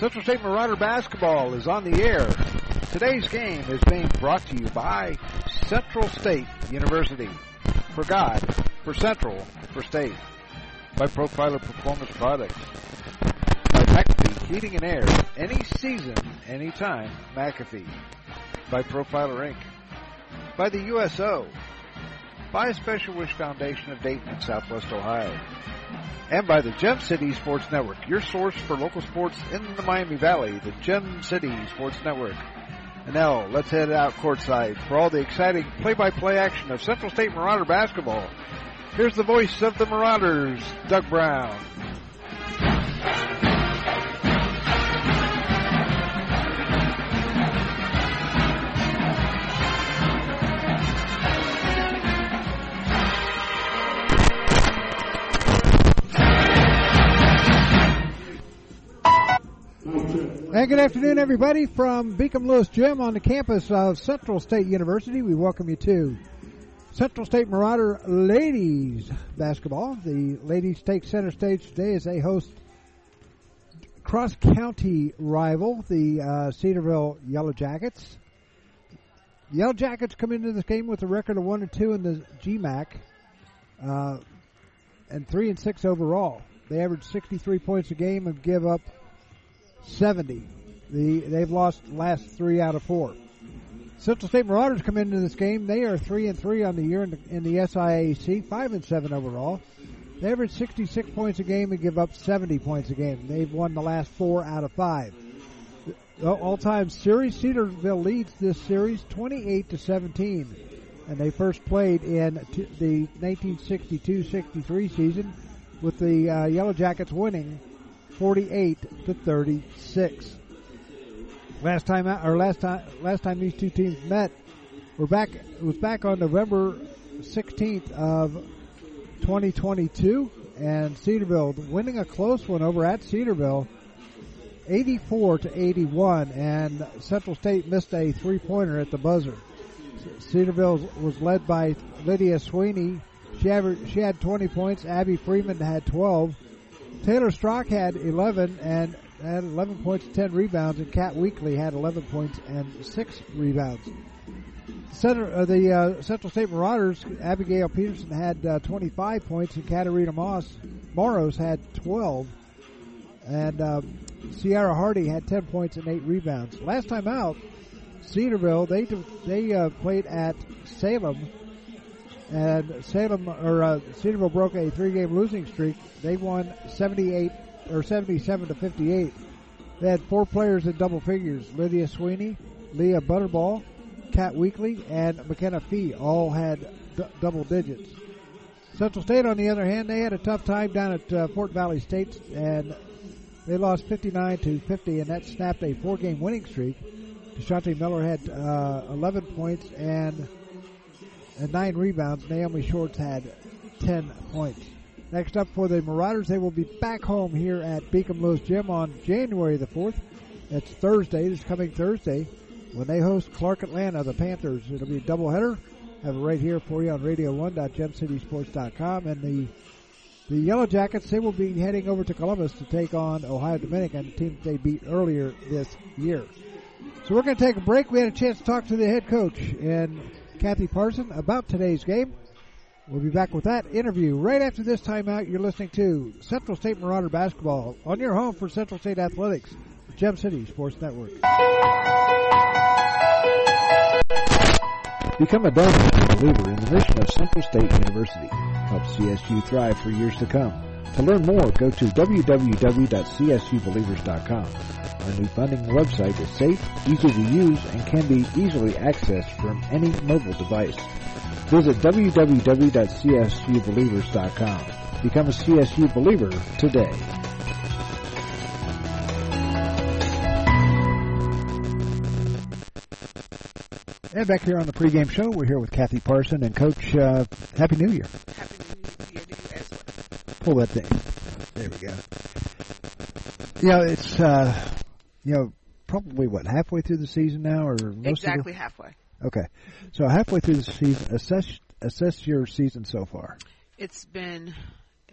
Central State Marauder basketball is on the air. Today's game is being brought to you by Central State University. For God, for Central, for State. By Profiler Performance Products. By McAfee Heating and Air. Any season, anytime, McAfee. By Profiler Inc. By the USO. By a Special Wish Foundation of Dayton Southwest Ohio and by the Gem City Sports Network, your source for local sports in the Miami Valley, the Gem City Sports Network. And now, let's head out courtside for all the exciting play-by-play action of Central State Marauder basketball. Here's the voice of the Marauders, Doug Brown. And good afternoon, everybody, from Beacom Lewis Gym on the campus of Central State University. We welcome you to Central State Marauder Ladies Basketball. The ladies take center stage today as they host cross county rival, the uh, Cedarville Yellow Jackets. Yellow Jackets come into this game with a record of one and two in the GMAC, uh, and three and six overall. They average 63 points a game and give up 70. The, they've lost last three out of four. Central State Marauders come into this game. They are three and three on the year in the, in the SIAC, five and seven overall. They average 66 points a game and give up 70 points a game. They've won the last four out of five. The all-time series, Cedarville leads this series 28 to 17, and they first played in the 1962-63 season with the uh, Yellow Jackets winning 48 to 36. Last time out, or last time, last time these two teams met, we're back. It was back on November 16th of 2022, and Cedarville winning a close one over at Cedarville, 84 to 81, and Central State missed a three-pointer at the buzzer. Cedarville was led by Lydia Sweeney. She, averaged, she had 20 points. Abby Freeman had 12. Taylor Strock had 11 and had 11 points, 10 rebounds, and Kat Weekly had 11 points and 6 rebounds. Center, uh, the uh, Central State Marauders, Abigail Peterson had uh, 25 points, and Katarina Moss Moros had 12, and um, Sierra Hardy had 10 points and 8 rebounds. Last time out, Cedarville they they uh, played at Salem and Salem or uh, Cedarville broke a three-game losing streak. They won 78 or 77 to 58. They had four players in double figures: Lydia Sweeney, Leah Butterbaugh, Kat Weekly, and McKenna Fee. All had d- double digits. Central State, on the other hand, they had a tough time down at uh, Fort Valley State, and they lost 59 to 50, and that snapped a four-game winning streak. Deshante Miller had uh, 11 points and and nine rebounds. Naomi Shorts had 10 points. Next up for the Marauders, they will be back home here at Beacom Lewis Gym on January the 4th. That's Thursday, this coming Thursday, when they host Clark Atlanta, the Panthers. It'll be a doubleheader. Have it right here for you on radio1.gemcitysports.com. And the the Yellow Jackets, they will be heading over to Columbus to take on Ohio Dominican, a team they beat earlier this year. So we're going to take a break. We had a chance to talk to the head coach and Kathy Parson about today's game. We'll be back with that interview right after this timeout. You're listening to Central State Marauder Basketball on your home for Central State Athletics, Gem City Sports Network. Become a donor and believer in the mission of Central State University. Help CSU thrive for years to come. To learn more, go to www.csubelievers.com. Our new funding website is safe, easy to use, and can be easily accessed from any mobile device. Visit www.csubelievers.com. Become a CSU believer today. And back here on the pregame show, we're here with Kathy Parson and Coach. Uh, Happy New Year. Happy New Year to you as well. Pull that thing. There we go. You know, it's uh, you know probably what halfway through the season now, or most Exactly Of halfway. okay, so halfway through the season, assess assess your season so far. It's been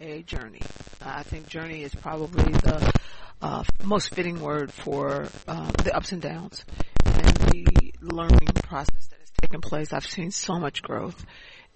a journey. I think journey is probably the uh, most fitting word for um, the ups and downs and the learning process that has taken place. I've seen so much growth,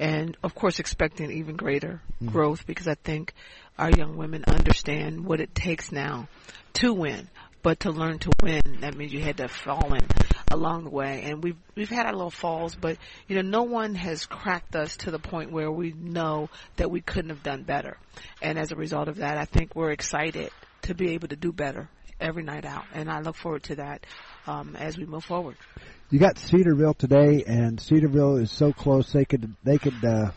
and of course, expecting even greater growth because I think our young women understand what it takes now to win. But to learn to win, that means you had to fall in along the way. And we've we've had our little falls, but you know, no one has cracked us to the point where we know that we couldn't have done better. And as a result of that, I think we're excited to be able to do better every night out. And I look forward to that um, as we move forward. You got Cedarville today, and Cedarville is so close they could they could uh,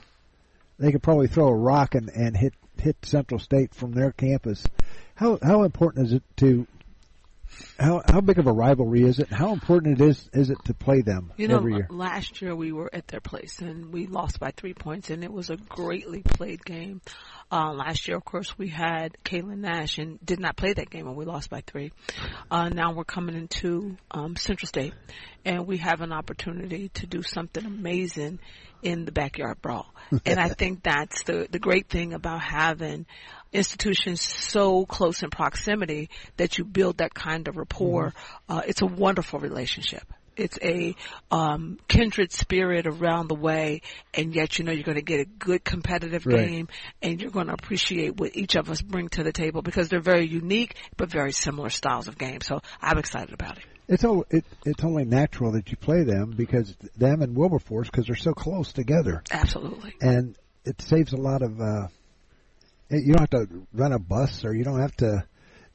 they could probably throw a rock and, and hit hit Central State from their campus. How how important is it to how how big of a rivalry is it? How important it is is it to play them You know, every year? last year we were at their place and we lost by three points, and it was a greatly played game. Uh, last year, of course, we had Kaylin Nash and did not play that game, and we lost by three. Uh, now we're coming into um, Central State, and we have an opportunity to do something amazing in the backyard brawl. and I think that's the the great thing about having institutions so close in proximity that you build that kind of rapport. Uh, it's a wonderful relationship. It's a um, kindred spirit around the way, and yet you know you're going to get a good competitive Right. game, and you're going to appreciate what each of us bring to the table because they're very unique but very similar styles of game. So I'm excited about it. It's all it, it's only natural that you play them because them and Wilberforce because they're so close together, Absolutely. and it saves a lot of. Uh, you don't have to run a bus or you don't have to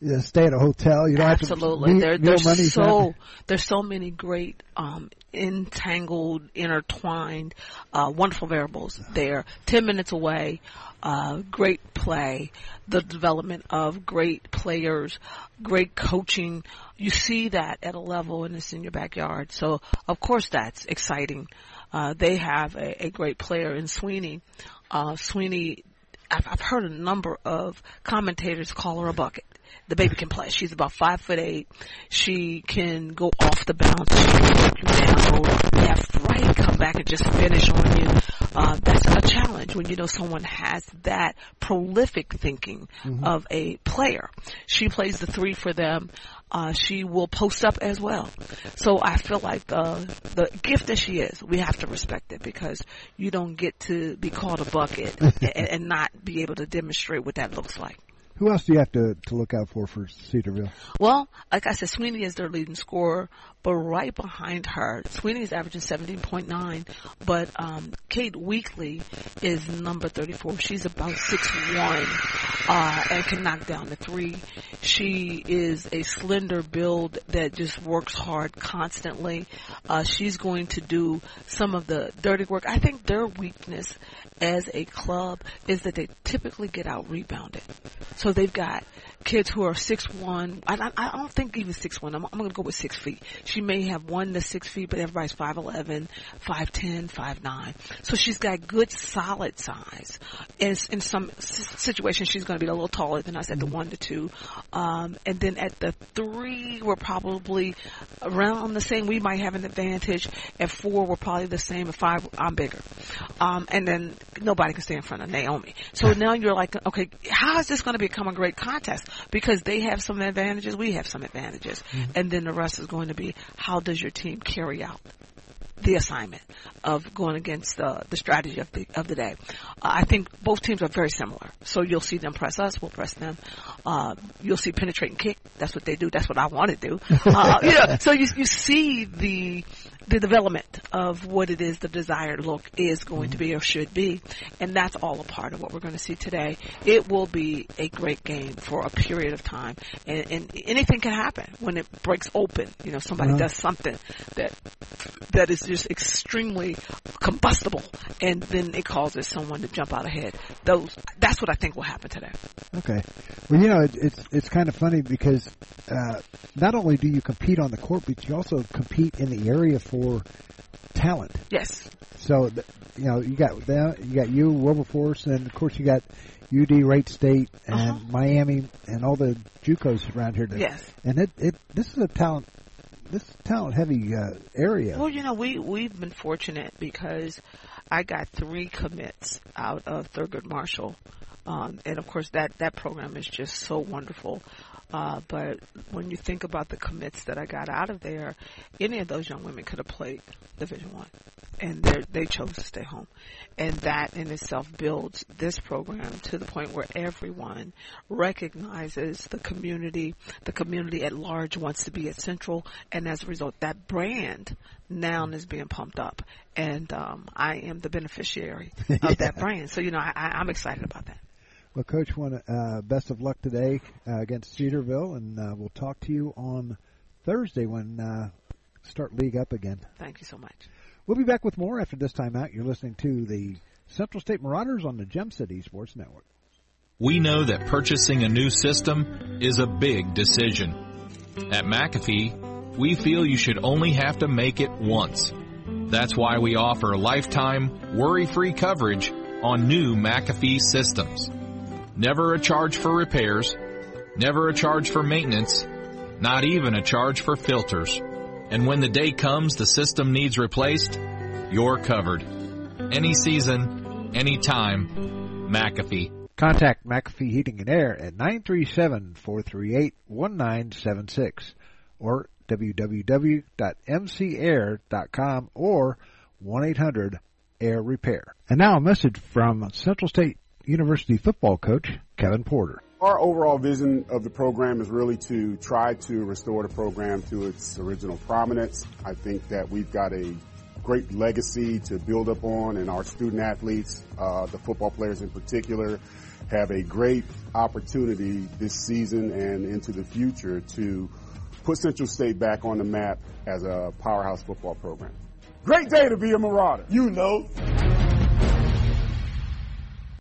uh, stay at a hotel. You don't Absolutely. have to. There, there's money's so there's so many great um, entangled, intertwined, uh, wonderful variables there. Ten minutes away, uh, great play, the development of great players, great coaching. You see that at a level and it's in your backyard. So of course that's exciting. Uh, they have a, a great player in Sweeney. Uh, Sweeney I've, I've heard a number of commentators call her a bucket. The baby can play. She's about five foot eight. She can go off the bounce. She can take you down, go left, right, come back and just finish on you. Uh, that's a challenge when you know someone has that prolific thinking of a player. She plays the three for them. Uh, she will post up as well. So I feel like uh, the gift that she is, we have to respect it because you don't get to be called a bucket and, and not be able to demonstrate what that looks like. Who else do you have to, to look out for for Cedarville? Well, like I said, Sweeney is their leading scorer, but right behind her, Sweeney is averaging 17.9, but um, Kate Weekly is number 34. She's about 6'1", uh, and can knock down the three. She is a slender build that just works hard constantly. Uh, she's going to do some of the dirty work. I think their weakness as a club is that they typically get out rebounded. So they've got kids who are six one. I, I, I don't think even six one. I'm, I'm going to go with six feet. She may have one to six feet, but everybody's five eleven, five ten, five nine. So she's got good solid size. In, in some situations, she's going to be a little taller than us at the one to two. Um, and then at the three, we're probably around the same. We might have an advantage. At four, we're probably the same. At five, I'm bigger. Um, and then nobody can stay in front of Naomi. So now you're like, okay, how is this going to become a great contest? Because they have some advantages, we have some advantages, mm-hmm. and then the rest is going to be how does your team carry out the assignment of going against the the strategy of the of the day. Uh, I think both teams are very similar. So you'll see them press us, we'll press them. Uh, you'll see penetrate and kick. That's what they do. That's what I want to do. Uh, you know, so you you see the the development of what it is the desired look is going to be or should be, and that's all a part of what we're going to see today. It will be a great game for a period of time, and, and anything can happen when it breaks open. You know, somebody does something that that is just extremely combustible, and then it causes someone to jump out ahead. Those that's what I think will happen today. Okay. Well, you know, it, it's it's kind of funny because uh, not only do you compete on the court, but you also compete in the area for talent. Yes, So, th- you know, you got that, you got you, Wilberforce, and of course you got UD, Wright State, and Uh-huh. Miami, and all the JUCOs around here. that- yes. And it, it this is a talent, this talent heavy uh, area. Well, you know, we we've been fortunate because I got three commits out of Thurgood Marshall, um, and of course that that program is just so wonderful. Uh, but when you think about the commits that I got out of there, any of those young women could have played Division One, and they chose to stay home, and that in itself builds this program to the point where everyone recognizes the community, the community at large wants to be at Central, and as a result, that brand now is being pumped up, and um, I am the beneficiary of that brand. So you know, I, I'm excited about that. Well, Coach, one uh, best of luck today uh, against Cedarville, and uh, we'll talk to you on Thursday when uh, start league up again. Thank you so much. We'll be back with more after this time out. You're listening to the Central State Marauders on the Gem City Sports Network. We know that purchasing a new system is a big decision. At McAfee, we feel you should only have to make it once. That's why we offer lifetime, worry-free coverage on new McAfee systems. Never a charge for repairs, never a charge for maintenance, not even a charge for filters. And when the day comes the system needs replaced, you're covered. Any season, any time, McAfee. Contact McAfee Heating and Air at 937-438-1976 or www.mcair.com or 1-800-AIR Repair. And now a message from Central State University football coach Kevin Porter. Our overall vision of the program is really to try to restore the program to its original prominence. I think that we've got a great legacy to build up on, and our student athletes, uh, the football players in particular, have a great opportunity this season and into the future to put Central State back on the map as a powerhouse football program. Great day to be a Marauder. You know.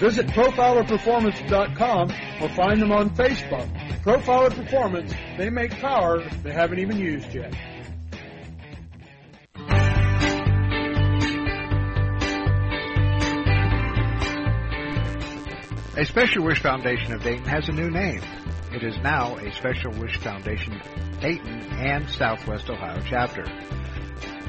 visit profilerperformance.com or find them on Facebook. Profiler Performance, they make power they haven't even used yet. A Special Wish Foundation of Dayton has a new name. It is now a Special Wish Foundation Dayton and Southwest Ohio chapter.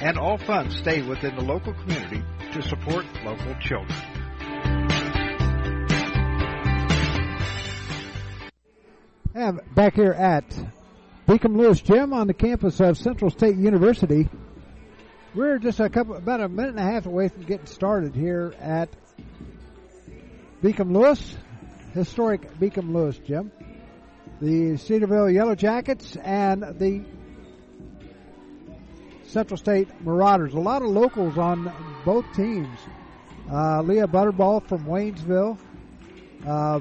and all funds stay within the local community to support local children. And back here at Beacom Lewis Gym on the campus of Central State University. We're just a couple, about a minute and a half away from getting started here at Beacom Lewis, historic Beacom Lewis Gym. The Cedarville Yellow Jackets and the Central State Marauders. A lot of locals on both teams. Uh, Leah Butterbaugh from Waynesville. Uh,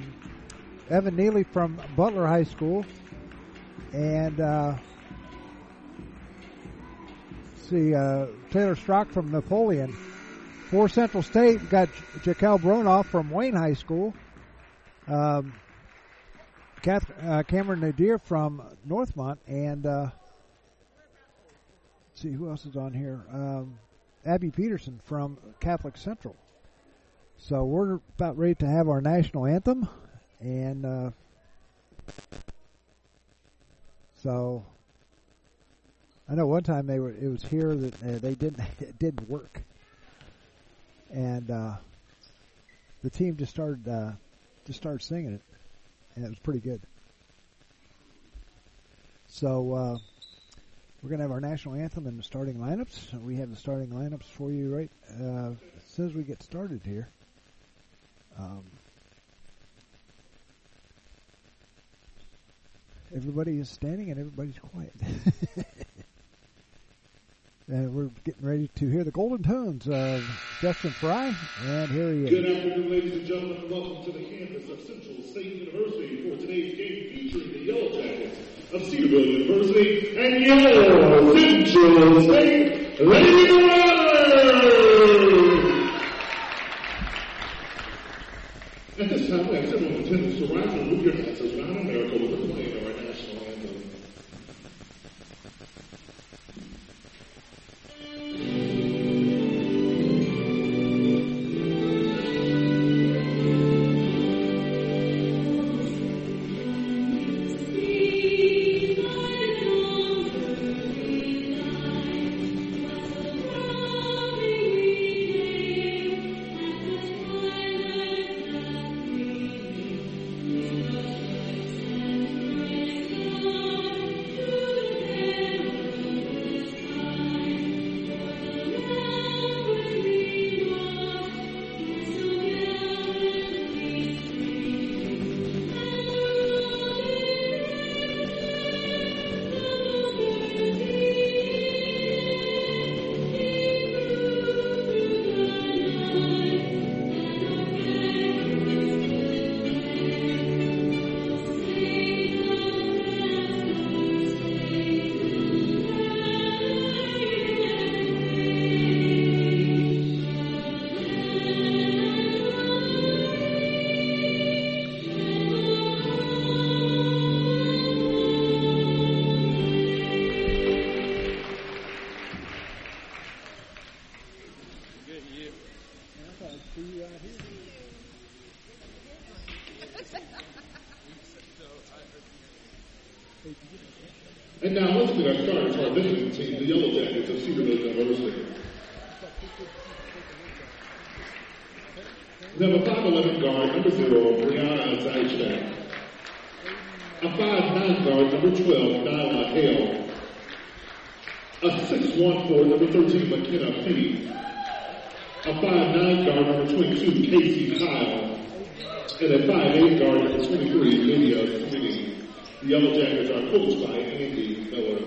Evan Neely from Butler High School and uh, see uh, Taylor Strock from Napoleon. For Central State, we've got Jaquel Bronoff from Wayne High School. Um, Kath, uh, Cameron Nadir from Northmont, and uh, see who else is on here. Um, Abby Peterson from Catholic Central. So we're about ready to have our national anthem, and uh, so I know one time they were it was here that uh, they didn't it didn't work, and uh, the team just started uh, just started singing it, and it was pretty good. So uh, we're going to have our national anthem and the starting lineups. We have the starting lineups for you right uh, as soon as we get started here. Um, everybody is standing and everybody's quiet. And we're getting ready to hear the golden tones of Justin Fry, and here he is. Good afternoon, ladies and gentlemen, and welcome to the campus of Central State University for today's game featuring the Yellow Jackets of Cedarville University and your Central State Lady Marauders! At this time, we have several contenders to rise and move your hats as America with the Now let's get our visiting team, the Yellow Jackets of Cedar Cedarville University. Number 5'11 guard, number 0, Brianna Zaitchak. A 5'9 guard, number 12, Nyla Hale. A 6'1 forward, number 13, McKenna Fee. A 5'9 guard, number 22, Casey Kyle. And a 5'8 guard, number 23, Lydia Sweeney. The Yellow Jackets are coached by Andy Miller.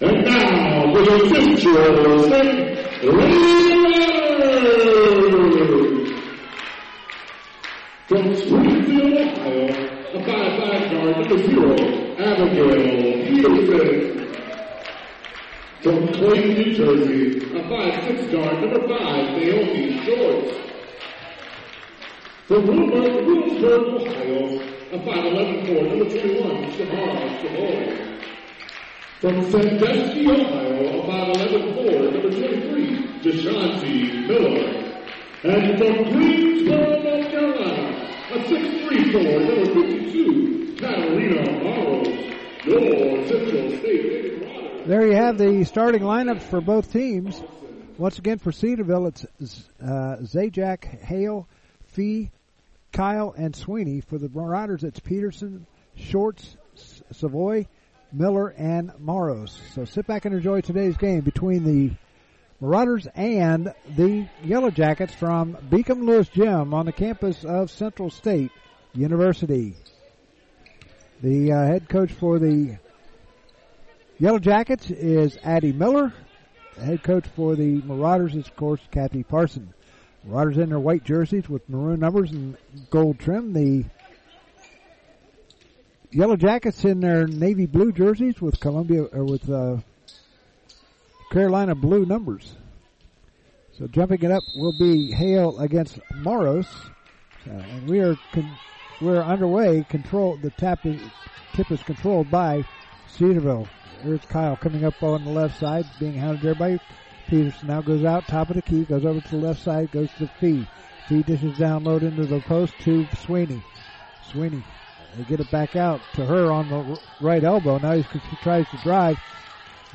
And now, for the Central State Raiders! From Springfield, Ohio, a 5'5 guard, number 0, Abigail Peterson. From Clayton, New Jersey, a 5'6 guard, number 5, Naomi Shorts. From Wilburg, Williamsburg, Ohio, a 5'11 forward, number 21, Shamara Savoy. From Sandusky, Ohio, a 5'11 forward, number 23, Deshanti Miller. And from Greensboro, North Carolina, a 6'3 forward, number 52, Catalina State There you have the starting lineups for both teams. Once again, for Cedarville, it's uh, Zajac, Hale, Fee, Kyle, and Sweeney. For the Marauders, it's Peterson, Shorts, Savoy, Miller, and Morrows. So sit back and enjoy today's game between the Marauders and the Yellow Jackets from Beacom Lewis Gym on the campus of Central State University. The uh, head coach for the Yellow Jackets is Addie Miller. The head coach for the Marauders is, of course, Kathy Parson. Marauders in their white jerseys with maroon numbers and gold trim. The Yellow Jackets in their navy blue jerseys with Columbia or with uh, Carolina blue numbers. So jumping it up will be Hale against Moros, uh, and we are con- we're underway. Control the tap is, tip is controlled by Cedarville. Here's Kyle coming up on the left side, being hounded there by Peterson. Now goes out top of the key, goes over to the left side, goes to Fee. Fee dishes down low into the post to Sweeney. Sweeney. They get it back out to her on the right elbow. Now he tries to drive.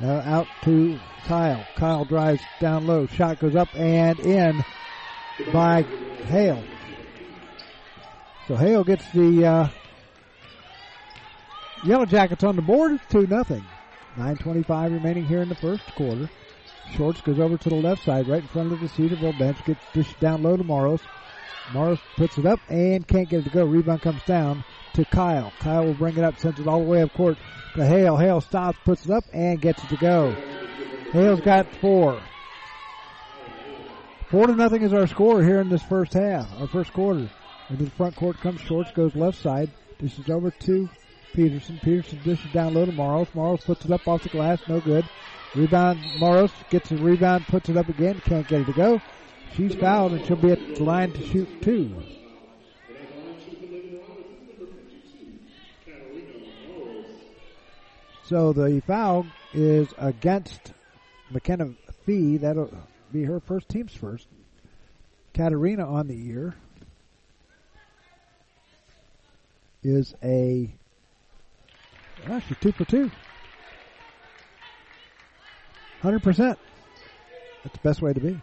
Now out to Kyle. Kyle drives down low. Shot goes up and in by Hale. So Hale gets the uh, Yellow Jackets on the board. It's 2 nothing. 9.25 remaining here in the first quarter. Shorts goes over to the left side, right in front of the Cedarville bench. Gets dished down low to Morrows. Morrows puts it up and can't get it to go. Rebound comes down to Kyle. Kyle will bring it up, sends it all the way up court to Hale. Hale stops, puts it up, and gets it to go. Hale's got four. Four to nothing is our score here in this first half, our first quarter. Into the front court comes Shorts, goes left side, dishes over to Peterson. Peterson dishes down low to Morrows. Morrows puts it up off the glass, no good. Rebound, Morrows gets the rebound, puts it up again, can't get it to go. She's fouled and she'll be at the line to shoot two. So the foul is against McKenna Fee. That'll be her first team's first. Katarina on the year is a she's two for two. Hundred percent. That's the best way to be.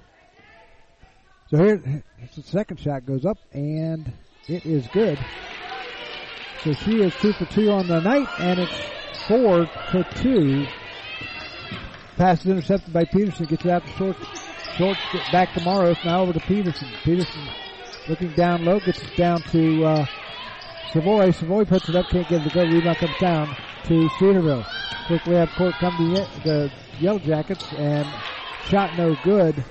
So here, the second shot goes up and it is good. So she is two for two on the night, and it's four to two. Pass is intercepted by Peterson. Gets it out to short. Short back to Morrows. Now over to Peterson. Peterson looking down low. Gets it down to uh, Savoy. Savoy puts it up. Can't get the to go. Rebound comes down to Cedarville. Quickly up court come the, the Yellow Jackets and shot no good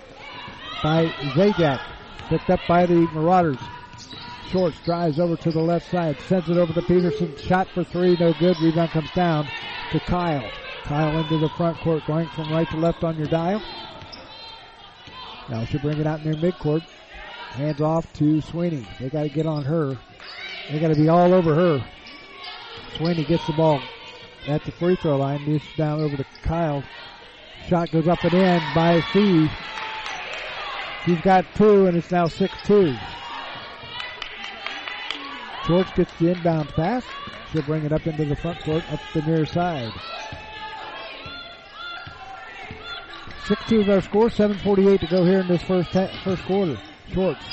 by Zajac. Picked up by the Marauders. Shorts drives over to the left side, sends it over to Peterson. Shot for three, no good. Rebound comes down to Kyle. Kyle into the front court, going from right to left on your dial. Now she'll bring it out near midcourt. Hands off to Sweeney. They got to get on her. They got to be all over her. Sweeney gets the ball at the free throw line. Moves down over to Kyle. Shot goes up and in by Fee. She's got two, and it's now 6-2. George gets the inbound pass. She'll bring it up into the front court, up the near side. 6-2 is our score. 7.48 to go here in this first first quarter. Shorts.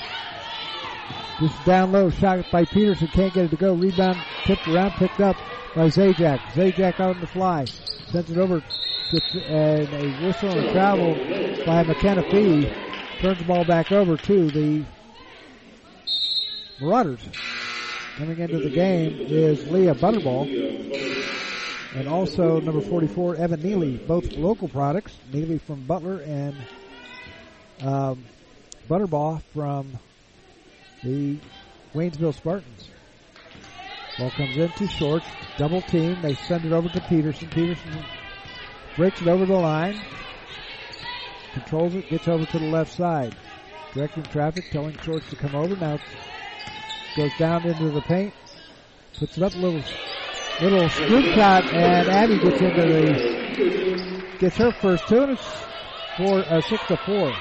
Just down low, shot by Peterson. Can't get it to go. Rebound tipped around, picked up by Zajac. Zajac out on the fly. Sends it over to, and a whistle and a travel by McKenna Fee. Turns the ball back over to the Marauders. Coming into the game is Leah Butterbaugh. And also number 44, Evan Neely. Both local products. Neely from Butler and um, Butterbaugh from the Waynesville Spartans. Ball comes in into shorts. Double team. They send it over to Peterson. Peterson breaks it over the line. Controls it. Gets over to the left side. Directing traffic. Telling shorts to come over. Now goes down into the paint. Puts it up a little, little scoop shot, and Abby gets into the, gets her first two, and it's four, uh, six to four.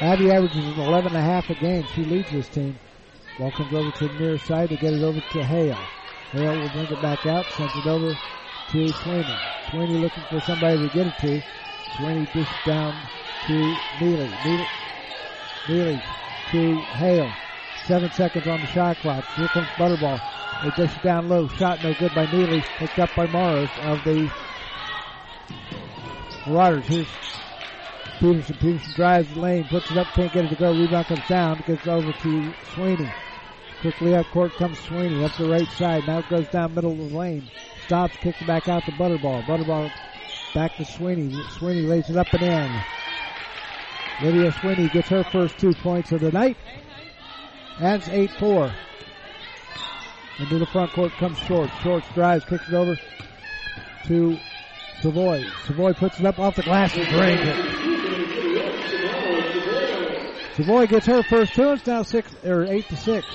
Abby averages 11 and a half a game. She leads this team. Ball comes over to the near side to get it over to Hale. Hale will bring it back out, sends it over to Sweeney. Sweeney looking for somebody to get it to. Sweeney just down to Neely. Neely, Neely to Hale. Seven seconds on the shot clock. Here comes Butterbaugh. They dish down low. Shot no good by Neely. Picked up by Morris of the Marauders. Here's Peterson. Peterson drives the lane, puts it up, can't get it to go. Rebound comes down, gets over to Sweeney. Quickly up court comes Sweeney up the right side. Now it goes down middle of the lane. Stops, kicks it back out to Butterbaugh. Butterbaugh back to Sweeney. Sweeney lays it up and in. Lydia Sweeney gets her first two points of the night. It's 8-4. Into the front court comes Shorts. Shorts drives, kicks it over to Savoy. Savoy puts it up off the glass and drains it. Savoy gets her first two. It's now six or eight to six.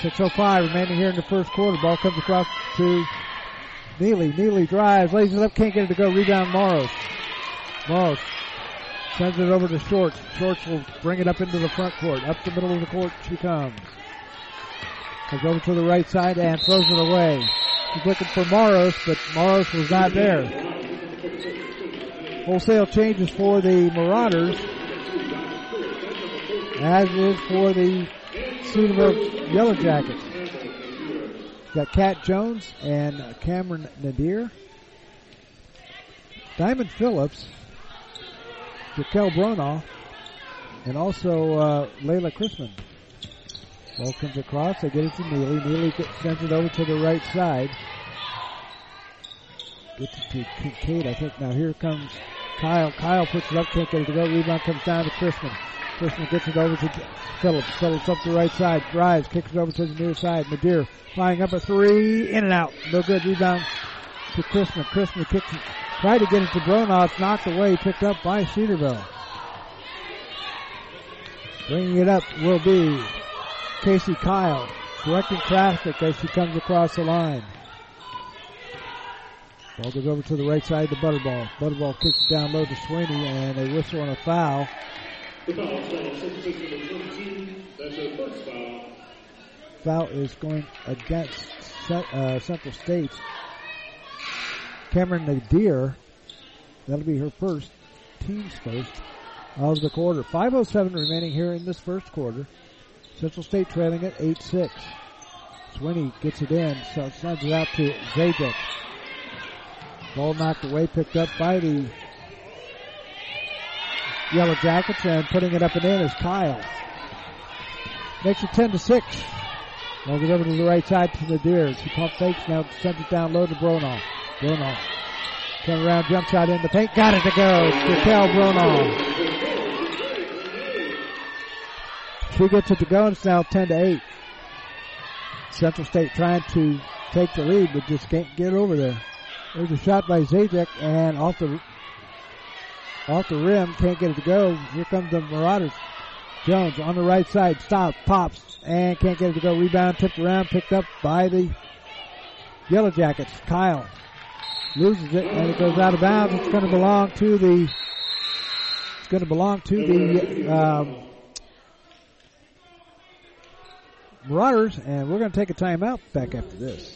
6.05 remaining here in the first quarter. Ball comes across to Neely. Neely drives, lays it up, can't get it to go. Rebound Morrows. Morrows sends it over to Shorts. Shorts will bring it up into the front court. Up the middle of the court she comes. Comes over to the right side and throws it away. She's looking for Morrows, but Morrows was not there. Wholesale changes for the Marauders, as is for the Cedarville Yellow Jackets. Got Kat Jones and Cameron Nadir. Diamond Phillips, Raquel Bronoff, and also uh, Layla Chrisman. Ball comes across. They get it to Neely. Neely sends it over to the right side. Gets it to Kincaid, I think. Now here comes Kyle. Kyle puts it up. Can't get it to go. Rebound comes down to Chrisman. Chrisman gets it over to Phillips. Phillips up the right side. Drives. Kicks it over to the near side. Nadir flying up a three. In and out. No good. Rebound to Chrisman. Chrisman kicks it. Tried to get it to Bronoff. Knocked away. Picked up by Cedarville. Bringing it up will be Casey Kyle. Directing traffic as she comes across the line. Ball goes over to the right side to Butterbaugh. Butterbaugh kicks it down low to Sweeney and a whistle on a foul. Foul is on substitution number 22. That's a first foul. Foul is going against uh, Central State's Cameron Nadir. That'll be her first, team's first of the quarter. 5.07 remaining here in this first quarter. Central State trailing at 8-6. Sweeney gets it in, so sends it out to Zajac. Ball knocked away, picked up by the Yellow Jackets, and putting it up and in is Kyle. Makes it 10 to 6. Ball goes over to the right side to the Deers. He pump fakes now, sends it down low to Bronoff. Bronoff. Turn around, jump shot in the paint, got it to go. Raquel Bruno. She gets it to go, and it's now 10 to 8. Central State trying to take the lead, but just can't get over there. There's a shot by Zajac, and off the off the rim, can't get it to go. Here comes the Marauders. Jones on the right side, stops, pops, and can't get it to go. Rebound tipped around, picked up by the Yellow Jackets. Kyle loses it, and it goes out of bounds. It's going to belong to the. It's going to belong to the um, Marauders, and we're going to take a timeout back after this.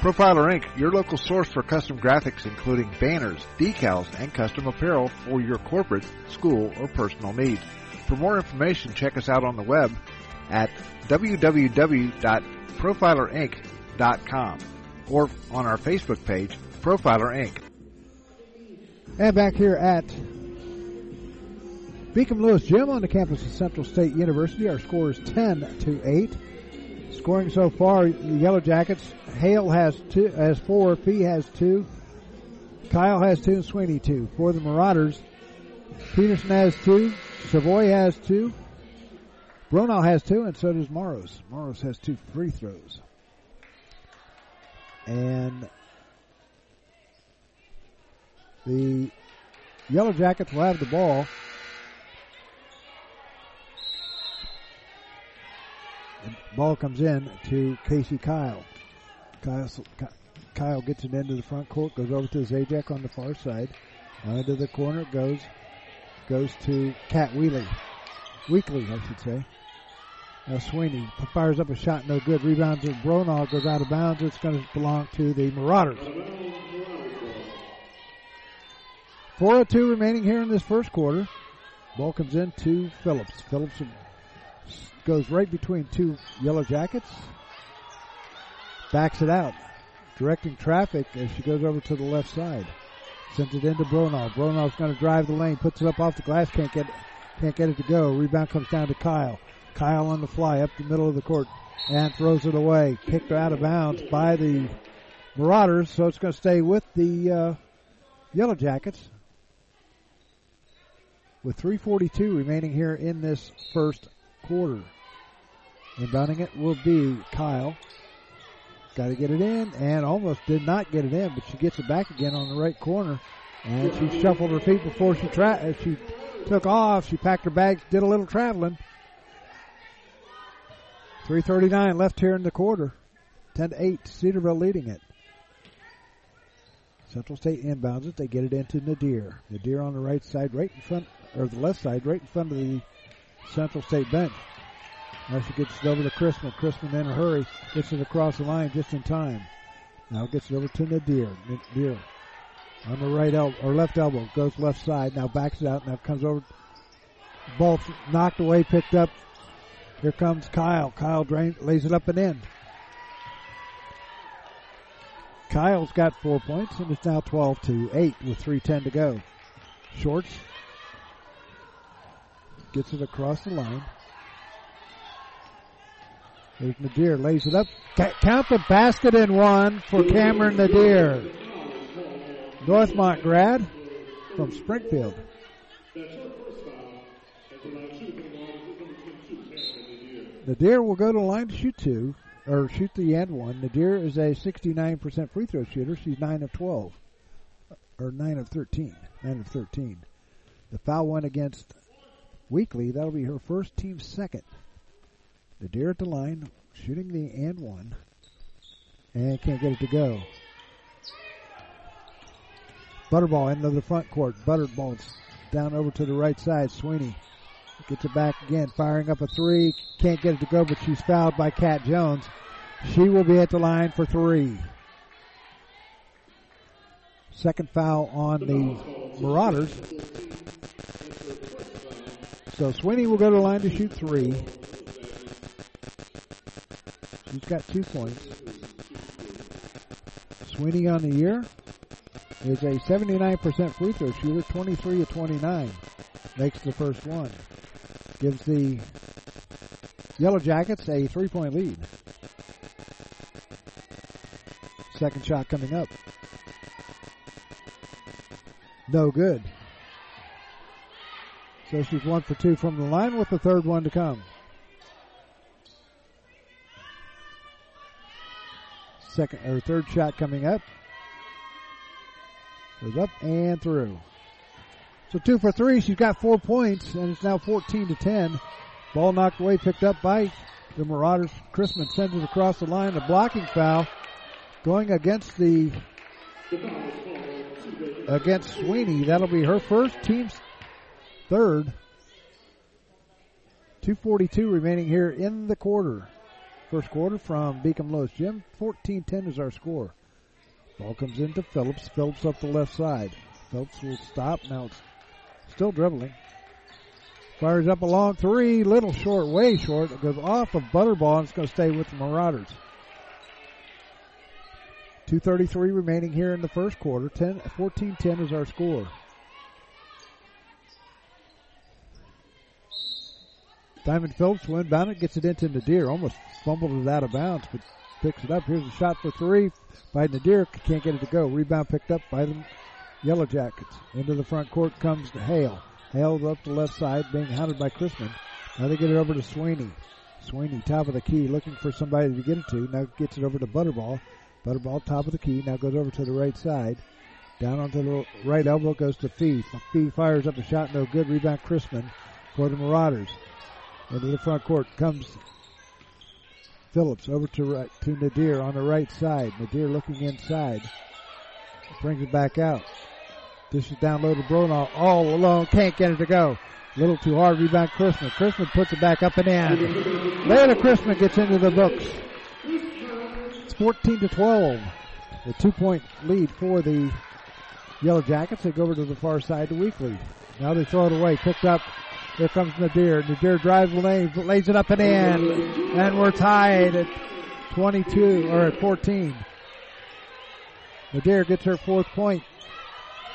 Profiler Inc., your local source for custom graphics including banners, decals, and custom apparel for your corporate, school, or personal needs. For more information, check us out on the web at www.profilerinc.com or on our Facebook page, Profiler Inc. And back here at Beacom Lewis Gym on the campus of Central State University, our score is 10 to 8. Scoring so far, the Yellow Jackets Hale has two, has four. Fee has two. Kyle has two. And Sweeney two. For the Marauders, Peterson has two. Savoy has two. Bronow has two, and so does Morrows. Morrows has two free throws. And the Yellow Jackets will have the ball. Ball comes in to Casey Kyle. Kyle, Kyle gets it into the front court, goes over to Zajac on the far side. Under the corner goes goes to Cat Wheatley. Weekly, I should say. Now Sweeney fires up a shot, no good. Rebound to Bronaugh, goes out of bounds. It's going to belong to the Marauders. 4.02 remaining here in this first quarter. Ball comes in to Phillips. Phillips goes right between two Yellow Jackets backs it out, directing traffic as she goes over to the left side. Sends it into Bronoff. Bronoff's going to drive the lane, puts it up off the glass, can't get can't get it to go. Rebound comes down to Kyle. Kyle on the fly up the middle of the court and throws it away. Kicked out of bounds by the Marauders, so it's going to stay with the uh, Yellow Jackets. With 3:42 remaining here in this first quarter, inbounding it will be Kyle. Got to get it in, and almost did not get it in, but she gets it back again on the right corner, and she shuffled her feet before she tra- uh, she took off. She packed her bags, did a little traveling. 3:39 left here in the quarter. 10 to 8, Cedarville leading it. Central State inbounds it. They get it into Nadir. Nadir on the right side, right in front or the left side, right in front of the Central State bench. Now she gets it over to Chrisman. Chrisman in a hurry, gets it across the line just in time. Now gets it over to Nadir. Nadir on the right elbow or left elbow goes left side. Now backs it out. Now comes over. Ball knocked away, picked up. Here comes Kyle. Kyle drain, lays it up and in. Kyle's got four points and it's now 12 to 8 with 3.10 to go. Shorts gets it across the line. There's Nadir, lays it up. Count the basket in one for Cameron Nadir. Northmont grad from Springfield. Nadir will go to the line to shoot two, or shoot the end one. Nadir is a 69% free throw shooter. She's 9 of 12, uh, or 9 of 13. 9 of 13. The foul went against Weekly. That'll be her first team second. Nadir at the line, shooting the and one, and can't get it to go. Butterbaugh into the front court. Butterbaugh's down over to the right side. Sweeney gets it back again, firing up a three. Can't get it to go, but she's fouled by Kat Jones. She will be at the line for three. Second foul on the Marauders. So Sweeney will go to the line to shoot three. She's got two points. Sweeney on the year is a 79% free throw shooter, 23 to 29. Makes the first one. Gives the Yellow Jackets a three point lead. Second shot coming up. No good. So she's one for two from the line with the third one to come. Second or third shot coming up. Goes up and through. So two for three. She's got four points, and it's now 14 to 10. Ball knocked away, picked up by the Marauders. Chrisman sends it across the line. A blocking foul going against the against Sweeney. That'll be her first, team's third. 242 remaining here in the quarter. First quarter from Beacom Lewis Gym. 14-10 is our score. Ball comes into Phillips. Phillips up the left side. Phillips will stop. Now still dribbling. Fires up a long three. Little short, way short. It goes off of Butterbaugh and it's going to stay with the Marauders. 2.33 remaining here in the first quarter. 10, 14-10 is our score. Diamond Phillips will inbound it, gets it into Nadir. Almost fumbled it out of bounds, but picks it up. Here's a shot for three by Nadir. Can't get it to go. Rebound picked up by the Yellow Jackets. Into the front court comes Hale. Hale up the left side, being hounded by Chrisman. Now they get it over to Sweeney. Sweeney, top of the key, looking for somebody to get it to. Now gets it over to Butterbaugh. Butterbaugh, top of the key. Now goes over to the right side. Down onto the right elbow goes to Fee. Fee fires up a shot, no good. Rebound Chrisman for the Marauders. Into the front court comes Phillips over to right, to Nadir on the right side. Nadir looking inside. Brings it back out. This is down low to Bronaugh all alone. Can't get it to go. A little too hard. Rebound Chrisman. Chrisman puts it back up and in. Later Chrisman gets into the books. It's 14 to 12. The two point lead for the Yellow Jackets. They go over to the far side to Weekly. Now they throw it away. Picked up here comes Nadir. Nadir drives the lane, lays it up and in. And we're tied at 22, or at 14. Nadir gets her fourth point.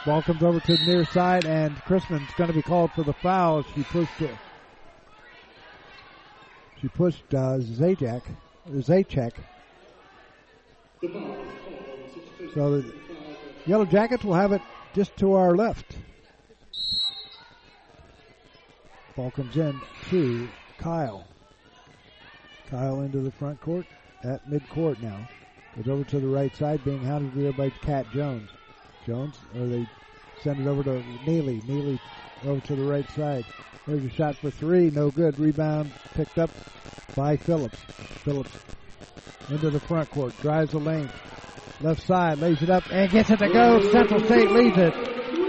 Ball comes over to the near side, and Chrisman's going to be called for the foul. She pushed it. She pushed uh, Zajac. So the Yellow Jackets will have it just to our left. Ball comes in to Kyle. Kyle into the front court at midcourt now. Goes over to the right side, being hounded there by Cat Jones. Jones, or they send it over to Neely. Neely over to the right side. There's a shot for three, no good. Rebound picked up by Phillips. Phillips into the front court, drives the lane. Left side, lays it up and gets it to go. Central State leads it.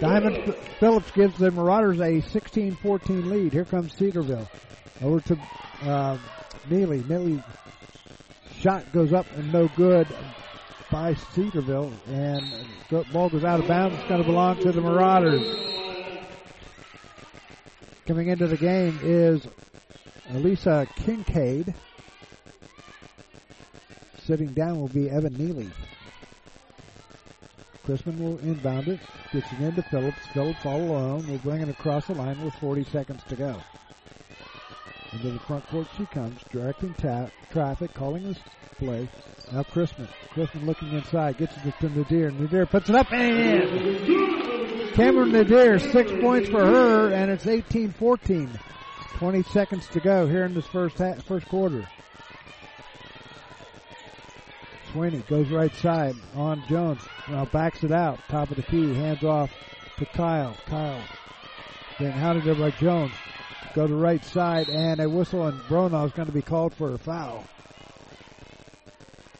Diamond Phillips gives the Marauders a 16-14 lead. Here comes Cedarville. Over to uh, Neely. Neely shot goes up and no good by Cedarville, and ball goes out of bounds. It's going to belong to the Marauders. Coming into the game is Elisa Kincaid. Sitting down will be Evan Neely. Chrisman will inbound it. Gets it into Phillips. Phillips all alone. Will bring it across the line with 40 seconds to go. Into the front court she comes, directing ta- traffic, calling the play. Now Chrisman. Chrisman looking inside, gets it to Nadir. Nadir puts it up and. Cameron Nadir, six points for her, and it's 18-14. 20 seconds to go here in this first ha- first quarter. Sweeney goes right side on Jones. Now backs it out. Top of the key. Hands off to Kyle. Kyle. Then hounded there by Jones. Go to right side and a whistle and Bronaugh is going to be called for a foul.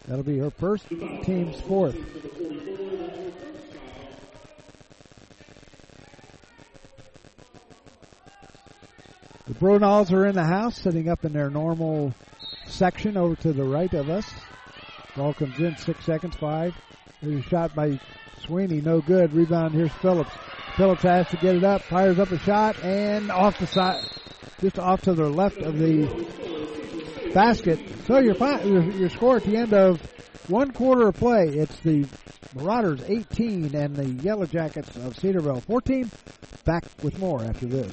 That'll be her first, team's fourth. The Bronaughs are in the house, sitting up in their normal section over to the right of us. Ball comes in, six seconds, five. There's a shot by Sweeney, no good. Rebound, here's Phillips. Phillips has to get it up, fires up a shot, and off the side, just off to the left of the basket. So your, your, your score at the end of one quarter of play, it's the Marauders 18 and the Yellow Jackets of Cedarville 14. Back with more after this.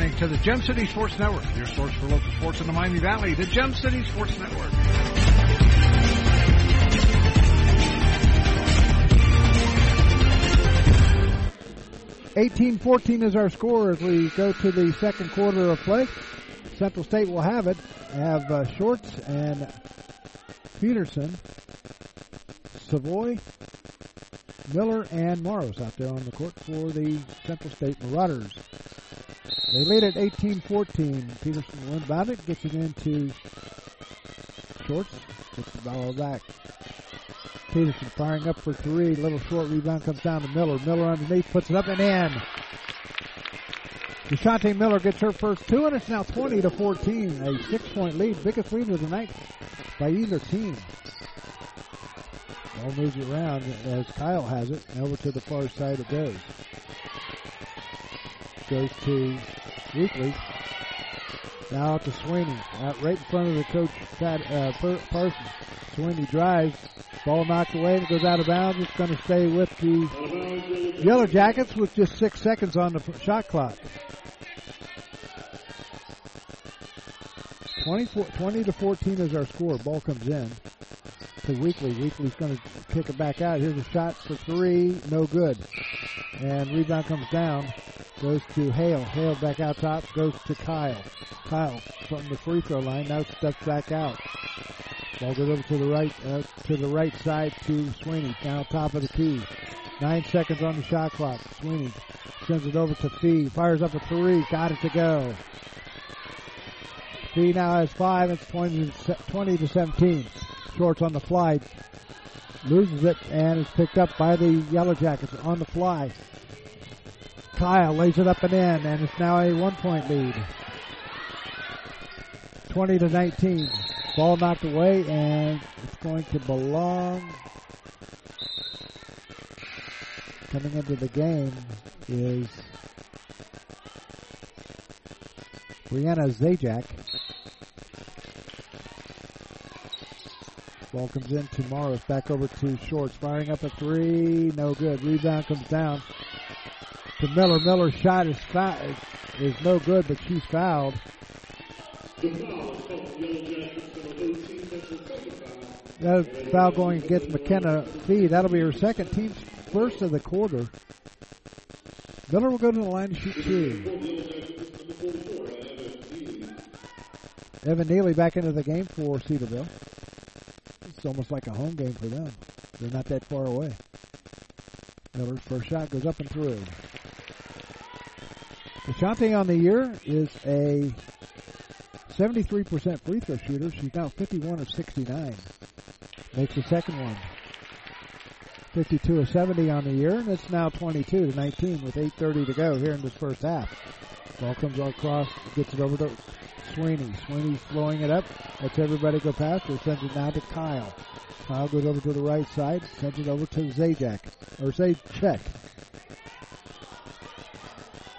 Listening to the Gem City Sports Network, your source for local sports in the Miami Valley, the Gem City Sports Network. Eighteen fourteen is our score as we go to the second quarter of play. Central State will have it. Have uh, Shorts and Peterson, Savoy, Miller, and Morrows out there on the court for the Central State Marauders. They lead at 18-14. Peterson will inbound it, gets it into Shorts, gets the ball back. Peterson firing up for three. Little short rebound comes down to Miller. Miller underneath puts it up and in. Deshante Miller gets her first two, and it's now 20 to 14. A six-point lead, biggest lead of the night by either team. Ball moves around as Kyle has it. Over to the far side it goes. Goes to Weekly. Now out to Sweeney. Out right in front of the coach, uh, Parsons. Sweeney drives. Ball knocked away and goes out of bounds. It's going to stay with the Yellow Jackets with just six seconds on the shot clock. 20, 20 to 14 is our score. Ball comes in to Weekly. Weekly's going to kick it back out. Here's a shot for three. No good. And rebound comes down. Goes to Hale. Hale back out top. Goes to Kyle. Kyle from the free throw line. Now steps back out. Ball goes over to the right, uh, to the right side to Sweeney. Now top of the key. Nine seconds on the shot clock. Sweeney sends it over to Fee. Fires up a three. Got it to go. Fee now has five. It's 20 to, 20 to 17. Shorts on the fly. Loses it and is picked up by the Yellow Jackets on the fly. Kyle lays it up and in, and it's now a one point lead. 20 to 19. Ball knocked away, and it's going to belong. Coming into the game is Brianna Zajac. Ball comes in to Morris. Back over to Shorts. Firing up a three. No good. Rebound comes down. to Miller. Miller's shot is foul, is no good, but she's fouled. That foul going against McKenna Fee. That'll be her second team's first of the quarter. Miller will go to the line to shoot two. Evan Neely back into the game for Cedarville. It's almost like a home game for them. They're not that far away. Miller's first shot goes up and through. Ashante on the year is a 73% free throw shooter. She's now 51 of 69. Makes the second one. 52 of 70 on the year, and it's now 22 to 19 with 8.30 to go here in this first half. Ball comes across, gets it over to Sweeney. Sweeney's flowing it up. Lets everybody go past her. Sends it now to Kyle. Kyle goes over to the right side. Sends it over to Zajac. Or Zaychek.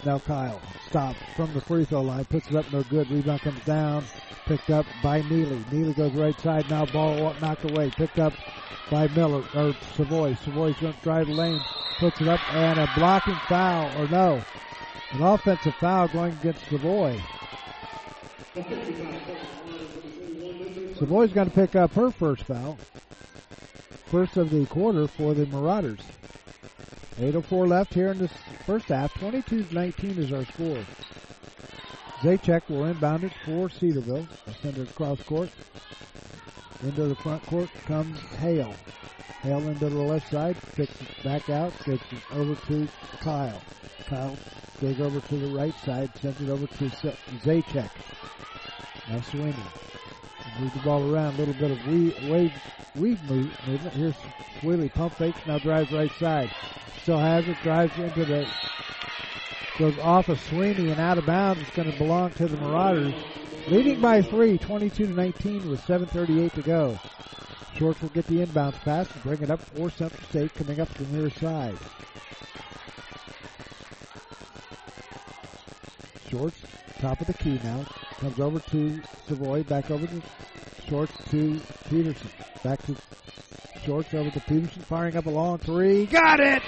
Now Kyle stops from the free throw line. Puts it up no good. Rebound comes down. Picked up by Neely. Neely goes right side. Now ball knocked away. Picked up by Miller or Savoy. Savoy's going to drive the lane. Puts it up and a blocking foul or no. An offensive foul going against Savoy. Savoy's going to pick up her first foul. First of the quarter for the Marauders. 8.04 left here in this first half. 22-19 is our score. Zaychek will inbound it for Cedarville. They'll send it across court. Into the front court comes Hale. Hale into the left side, picks it back out, kicks it over to Kyle. Kyle goes over to the right side, sends it over to Zaychek. Now Sweeney. Move the ball around, a little bit of weave, wave, move, movement. Here's Sweeney, pump fakes, now drives right side. Still has it, drives into the, goes off of Sweeney and out of bounds. It's going to belong to the Marauders. Leading by three, 22 to 19 with 7.38 to go. Shorts will get the inbounds pass and bring it up for Central State coming up the near side. Shorts, top of the key now. Comes over to Savoy, back over to Shorts to Peterson. Back to Shorts over to Peterson, firing up a long three. Got it!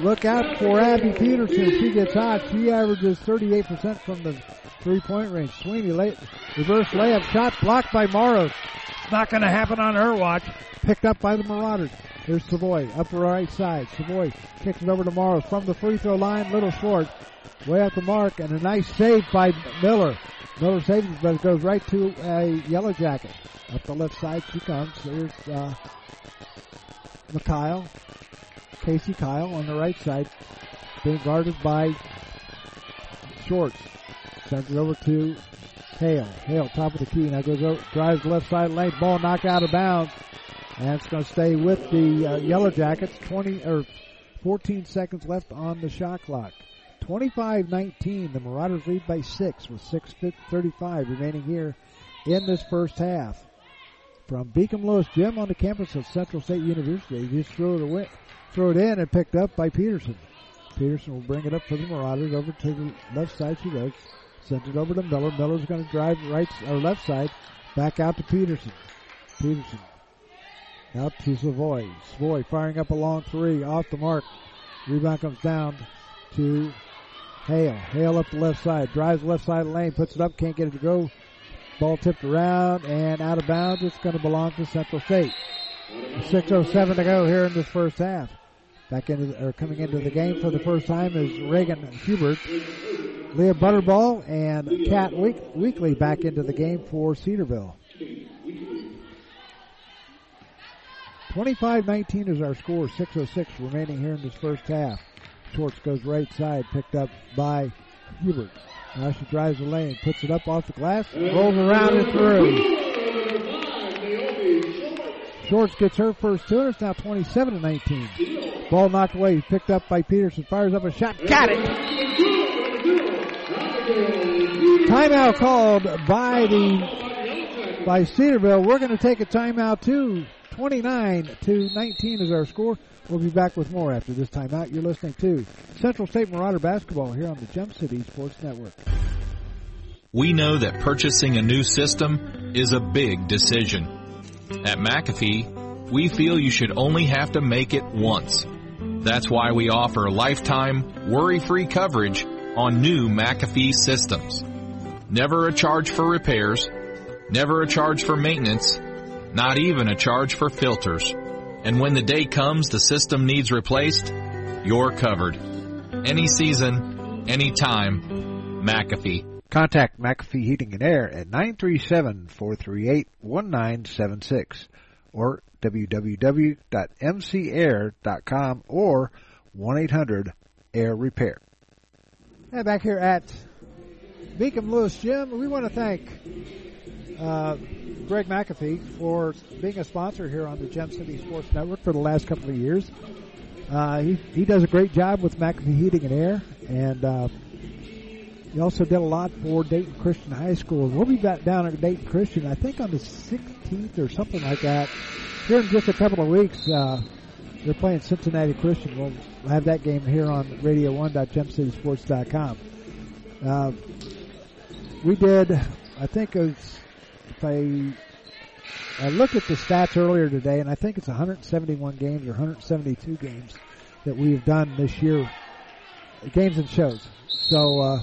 Look out for Abby Peterson. She gets hot. She averages 38% from the three-point range. Sweeney late, reverse layup shot blocked by Morrow. It's not going to happen on her watch. Picked up by the Marauders. Here's Savoy up the right side. Savoy kicks it over to Morrow from the free throw line. Little short. Way up the mark and a nice save by Miller. Miller saves it, but it goes right to a yellow jacket. Up the left side she comes. Here's uh, Mikhail. Casey Kyle on the right side. Being guarded by Shorts. Sends it over to Hale. Hale, top of the key. Now goes over, drives left side lane. Ball knocked out of bounds. And it's going to stay with the uh, Yellow Jackets. 20 or 14 seconds left on the shot clock. 25-19. The Marauders lead by six with 6:35 remaining here in this first half. From Beacom Lewis Gym on the campus of Central State University, they just throw it away, throw it in and picked up by Peterson. Peterson will bring it up for the Marauders over to the left side. She goes. Sends it over to Miller. Miller's going to drive right or left side. Back out to Peterson. Peterson out to Savoy. Savoy firing up a long three off the mark. Rebound comes down to Hale. Hale up the left side. Drives the left side of the lane. Puts it up. Can't get it to go. Ball tipped around and out of bounds. It's going to belong to Central State. 6.07 to go here in this first half. Back into the, or coming into the game for the first time is Reagan Hubert. Leah Butterbaugh and Week- Weekly back into the game for Cedarville. 25-19 is our score. 6.06 remaining here in this first half. Shorts goes right side, picked up by Hubert. Now she drives the lane, puts it up off the glass, rolls around and through. Shorts gets her first two, and it's now 27 to 19. Ball knocked away, picked up by Peterson, fires up a shot, got it! Timeout called by the by Cedarville. We're going to take a timeout too. 29 to 19 is our score. We'll be back with more after this timeout. You're listening to Central State Marauder Basketball here on the Gem City Sports Network. We know that purchasing a new system is a big decision. At McAfee, we feel you should only have to make it once. That's why we offer lifetime, worry-free coverage on new McAfee systems. Never a charge for repairs, never a charge for maintenance, not even a charge for filters. And when the day comes the system needs replaced, you're covered. Any season, any time, McAfee. Contact McAfee Heating and Air at 937-438-1976 or www.mcair.com or 1-800-AIR-REPAIR. And back here at Beacom Lewis Gym, we want to thank uh, Greg McAfee for being a sponsor here on the Gem City Sports Network for the last couple of years. Uh, he, he does a great job with McAfee Heating and Air, and uh, he also did a lot for Dayton Christian High School. We'll be back down at Dayton Christian, I think on the 16th or something like that. Here in just a couple of weeks, uh, they're playing Cincinnati Christian. We'll have that game here on radio1.gemcitysports.com. Uh, we did, I think it was, I, looked at the stats earlier today, and I think it's 171 games or 172 games that we've done this year, games and shows. So, uh,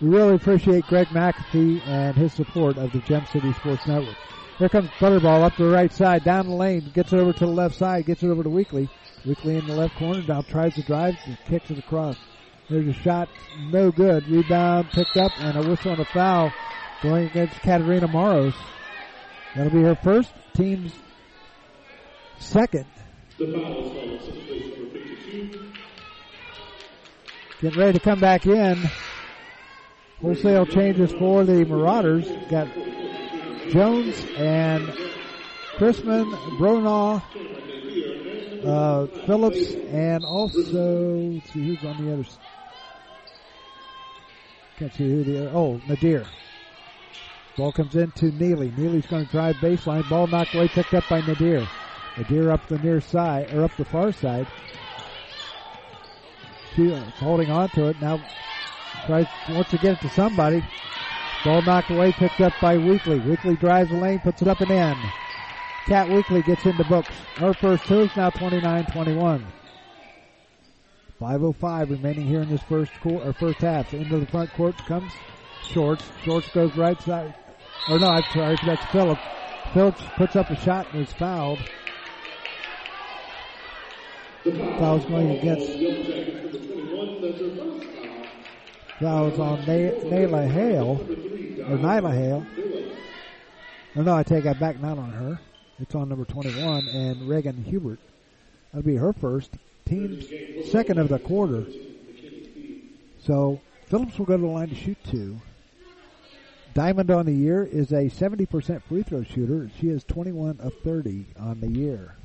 we really appreciate Greg McAfee and his support of the Gem City Sports Network. Here comes Butterbaugh up the right side, down the lane, gets it over to the left side, gets it over to Weekly. Weekly in the left corner, now tries to drive, kicks it across. There's a shot, no good. Rebound picked up, and a whistle and a foul going against Katarina Moros. That'll be her first, team's second. Getting ready to come back in. Wholesale changes for the Marauders. Got Jones and Chrisman, Bronaugh, uh, Phillips, and also, let's see who's on the other side. Can't see who the other, oh, Nadir. Ball comes into Neely. Neely's going to drive baseline. Ball knocked away, picked up by Nadir. Nadir up the near side, or up the far side. She is holding on to it. Now tries, to get it to somebody. Ball knocked away, picked up by Weekly. Weekly drives the lane, puts it up and in. Cat Weekly gets into books. Her first two is now 29-21. 5.05 remaining here in this first quarter, or first half. Into the front court comes Shorts. Shorts goes right side. Or no, I'm sorry, that's Phillips. Phillips puts up a shot and is fouled. Foul's going against. Fouls on Nayla Hale, or Nyla Hale. Oh no, I take that back, not on her. It's on number 21, and Reagan Hubert. That'll be her first. Team's second of the quarter. So Phillips will go to the line to shoot two. Diamond on the year is a 70% free throw shooter. She is 21 of 30 on the year.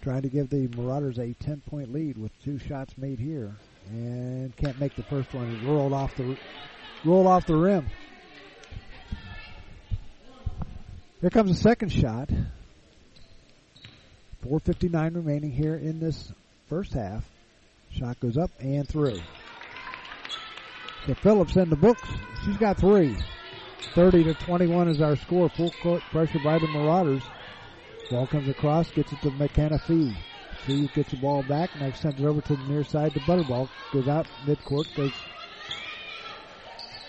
Trying to give the Marauders a 10 point lead with two shots made here. And can't make the first one. Rolled off the, rolled off the rim. Here comes the second shot. 4.59 remaining here in this first half. Shot goes up and through. So Phillips in the books. She's got three. 30 to 21 is our score. Full court pressure by the Marauders. Ball comes across, gets it to McKenna Fee. Fee gets the ball back, now sends it over to the near side to Butterbaugh. Goes out midcourt, goes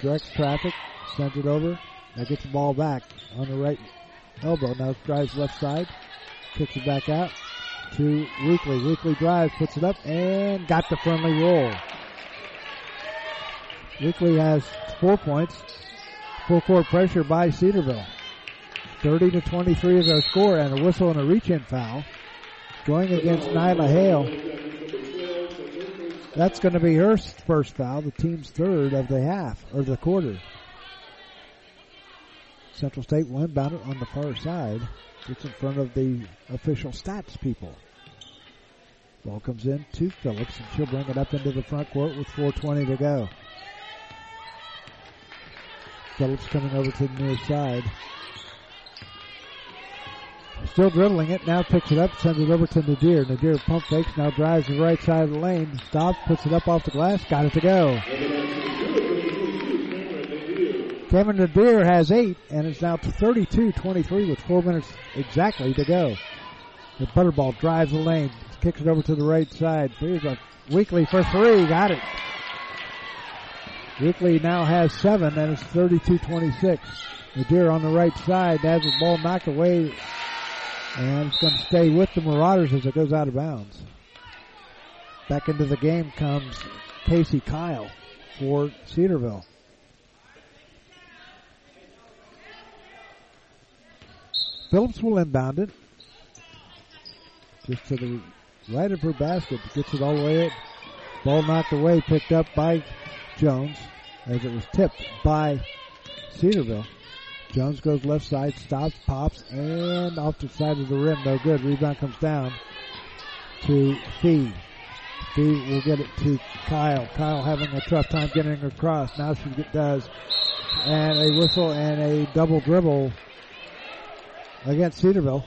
directs traffic, sends it over. Now gets the ball back on the right elbow. Now drives left side, kicks it back out to Weekly. Weekly drives, puts it up, and got the friendly roll. Weekly has four points. Full court pressure by Cedarville. 30 to 23 is our score and a whistle and a reach in foul. Going against Nyla Hale. That's going to be her first foul, the team's third of the half, or the quarter. Central State will inbound it on the far side. Gets in front of the official stats people. Ball comes in to Phillips and she'll bring it up into the front court with 4.20 to go. Phillips coming over to the near side. Still dribbling it, now picks it up, sends it over to Nadir. Nadir pump fakes, now drives the right side of the lane, stops, puts it up off the glass, got it to go. Kevin Nadir has eight, and it's now 32-23 with four minutes exactly to go. The Butterbaugh drives the lane, kicks it over to the right side. Here's a Weekly for three, got it. Weekly now has seven, and it's 32-26. Nadir on the right side has the ball knocked away, and it's going to stay with the Marauders as it goes out of bounds. Back into the game comes Casey Kyle for Cedarville. Phillips will inbound it. Just to the right of her basket. Gets it all the way in. Ball knocked away, picked up by Jones as it was tipped by Cedarville. Jones goes left side, stops, pops, and off the side of the rim. No good. Rebound comes down to Fee. Fee will get it to Kyle. Kyle having a tough time getting across. Now she does. And a whistle and a double dribble against Cedarville.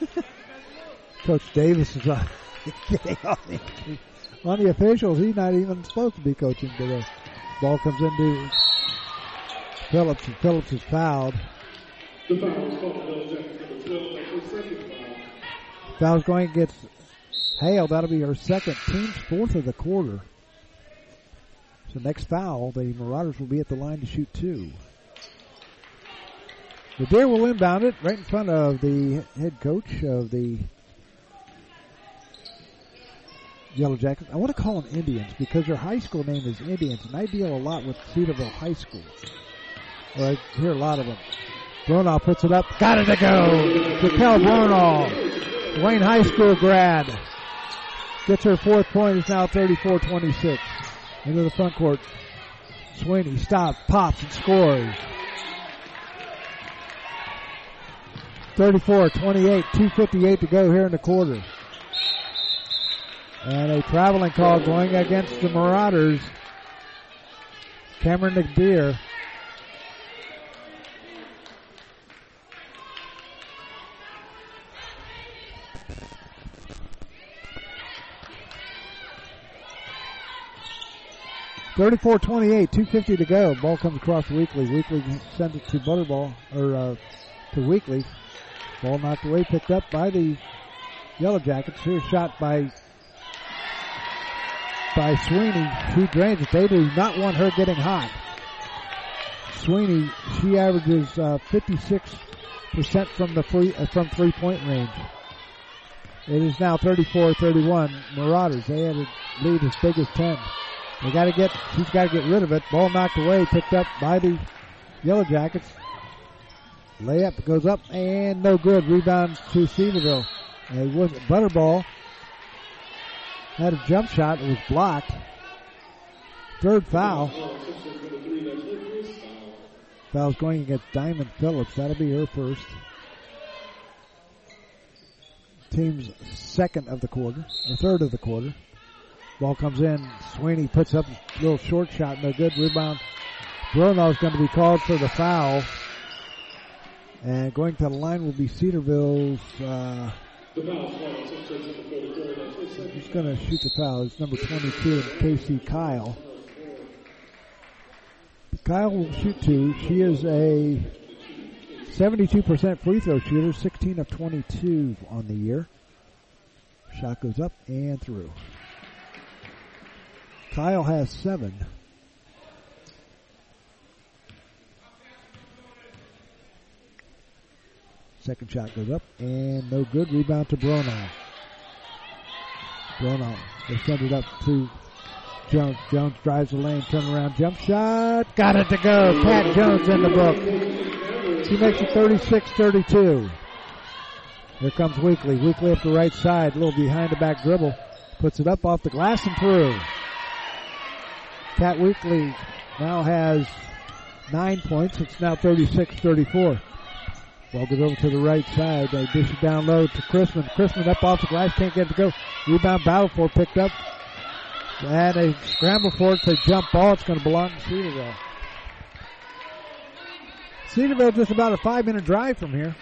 Coach Davis is on, getting on the, on the officials. He's not even supposed to be coaching today. Uh, ball comes into Phillips, and Phillips is fouled. The foul is called number 12, that's her second foul. Foul's going gets Hale. That'll be her second, team's fourth of the quarter. So next foul, the Marauders will be at the line to shoot two. Nadir will inbound it right in front of the head coach of the Yellow Jackets. I want to call them Indians because their high school name is Indians, and I deal a lot with Cedarville High School. Or I hear a lot of them. Bronaugh puts it up. Got it to go. Raquel Bronaugh, Wayne High School grad. Gets her fourth point. It's now 34-26. Into the front court. Sweeney stops, pops, and scores. 34-28, 2.58 to go here in the quarter. And a traveling call going against the Marauders. Cameron Nadir. Thirty-four twenty-eight, two fifty to go. Ball comes across Weekly. Weekly sends it to Butterbaugh or uh, to Weekly. Ball knocked away, picked up by the Yellow Jackets. Here's shot by by Sweeney. She drains it. They do not want her getting hot. Sweeney, she averages uh, 56% from the free uh, from three point range. It is now 34-31. Marauders, they had a lead as big as 10. They got to get, she's got to get rid of it. Ball knocked away, picked up by the Yellow Jackets. Layup goes up and no good. Rebound to Cedarville. It was Butterbaugh had a jump shot. It was blocked. Third foul. Foul's going against Diamond Phillips. That'll be her first. Team's second of the quarter, or third of the quarter. Ball comes in. Sweeney puts up a little short shot. No good. Rebound. Bronaugh's going to be called for the foul. And going to the line will be Cedarville's. Uh, He's going to shoot the foul. It's number 22, Casey Kyle. Kyle will shoot two. She is a 72% free throw shooter, 16 of 22 on the year. Shot goes up and through. Kyle has seven. Second shot goes up and no good. Rebound to Bronaugh. Bronaugh. They send it up to Jones. Jones drives the lane, turn around, jump shot. Got it to go. Pat Jones in the book. She makes it 36-32. Here comes Weekly. Weekly up the right side, a little behind the back dribble. Puts it up off the glass and through. Pat Weekly now has nine points. It's now 36-34. Ball goes over to the right side. They dish it down low to Chrisman. Chrisman up off the glass, can't get it to go. Rebound battle for picked up. And a scramble for it to jump ball. It's going to belong to Cedarville. Cedarville just about a five minute drive from here.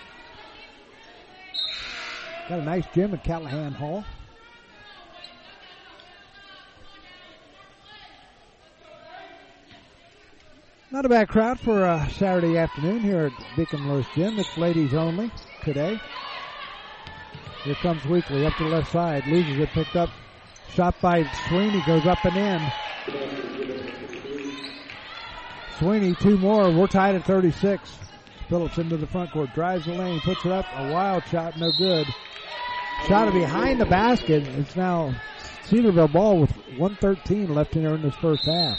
Got a nice gym at Callahan Hall. Not a bad crowd for a Saturday afternoon here at Beacom Lewis Gym. It's ladies only today. Here comes Weekly up to the left side. Loses it. Picked up. Shot by Sweeney. Goes up and in. Sweeney, two more. We're tied at 36. Phillips into the front court. Drives the lane. Puts it up. A wild shot. No good. Shot it behind the basket. It's now Cedarville ball with 113 left in here in this first half.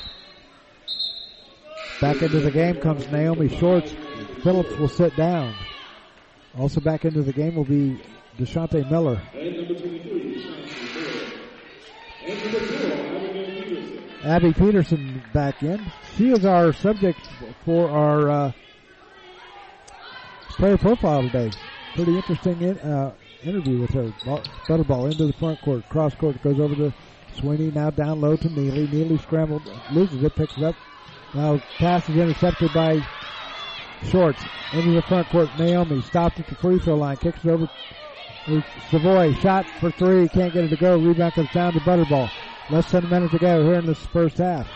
Back into the game comes Naomi Shorts. Phillips will sit down. Also back into the game will be Deshante Miller. Abby Peterson back in. She is our subject for our uh, player profile today. Pretty interesting in, uh, interview with her. Ball, ball into the front court. Cross court goes over to Sweeney. Now down low to Neely. Neely scrambled, loses it, picks it up. Now pass is intercepted by Shorts. Into the front court. Naomi stopped at the free throw line. Kicks it over Savoy. Shot for three. Can't get it to go. Rebound comes down to Butterbaugh. Less than a minute to go here in this first half.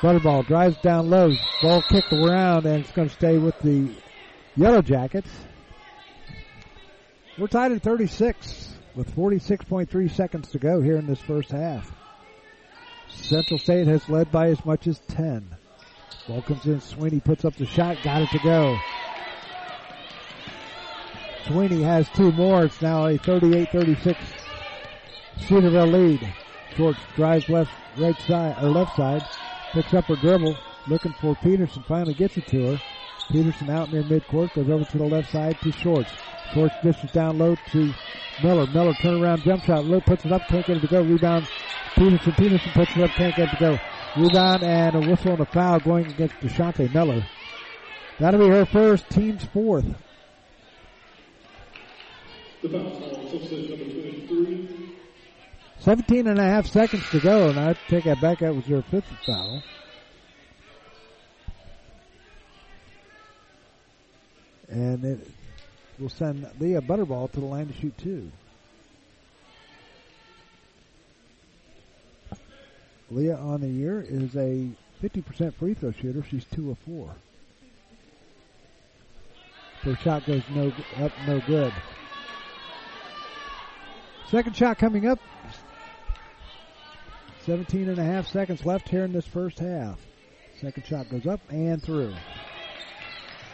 Butterbaugh drives down low. Ball kicked around and it's going to stay with the Yellow Jackets. We're tied at 36 with 46.3 seconds to go here in this first half. Central State has led by as much as 10. In. Sweeney puts up the shot. Got it to go. Sweeney has two more. It's now a 38-36 Cedarville lead. Short drives left, right side, or left side. Picks up her dribble. Looking for Peterson. Finally gets it to her. Peterson out near midcourt. Goes over to the left side to Shorts. Shorts dishes down low to Miller. Miller turnaround jump shot. Low puts it up. Can't get it to go. Rebound. Peterson. Peterson puts it up. Can't get it to go. Rebound and a whistle and a foul going against Deshante Miller. That'll be her first, team's fourth. The call, substitute number 23. 17 and a half seconds to go, and I take that back. That was her fifth foul. And it will send Leah Butterbaugh to the line to shoot two. Leah on the year is a 50% free throw shooter. She's two of four. Her shot goes no up, no good. Second shot coming up. 17 and a half seconds left here in this first half. Second shot goes up and through.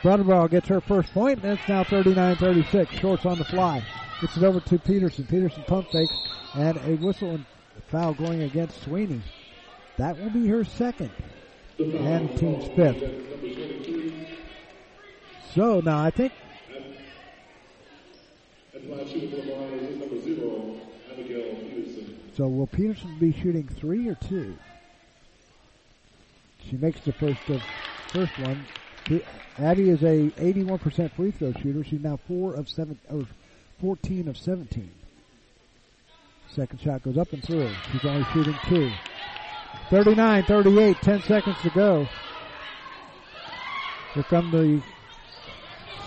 Butterbaugh gets her first point, and it's now 39-36. Shorts on the fly. Gets it over to Peterson. Peterson pump fakes, and a whistle and foul going against Sweeney. That will be her second, and team's fifth. So now I think So will Peterson be shooting three or two? She makes the first of first one. Abby is a 81% free throw shooter. She's now four of seven or 14 of 17. Second shot goes up and through. She's only shooting two. 39, 38, 10 seconds to go. Here come the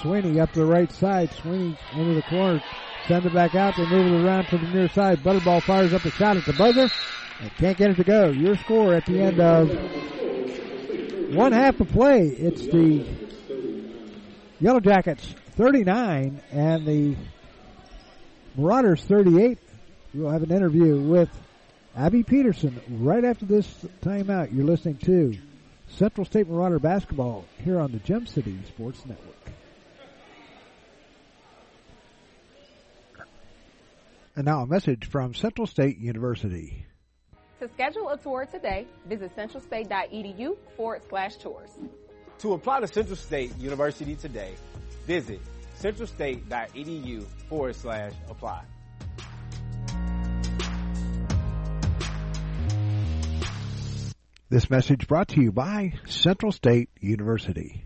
Sweeney up the right side. Sweeney into the corner. Send it back out. They move it around to the near side. Butterbaugh fires up a shot at the buzzer. And can't get it to go. Your score at the end of one half of play. It's the Yellow Jackets 39 and the Marauders 38. We'll have an interview with Abby Peterson right after this timeout. You're listening to Central State Marauder basketball here on the Gem City Sports Network. And now a message from Central State University. To schedule a tour today, visit centralstate.edu forward slash tours. To apply to Central State University today, visit centralstate.edu forward slash apply. This message brought to you by Central State University.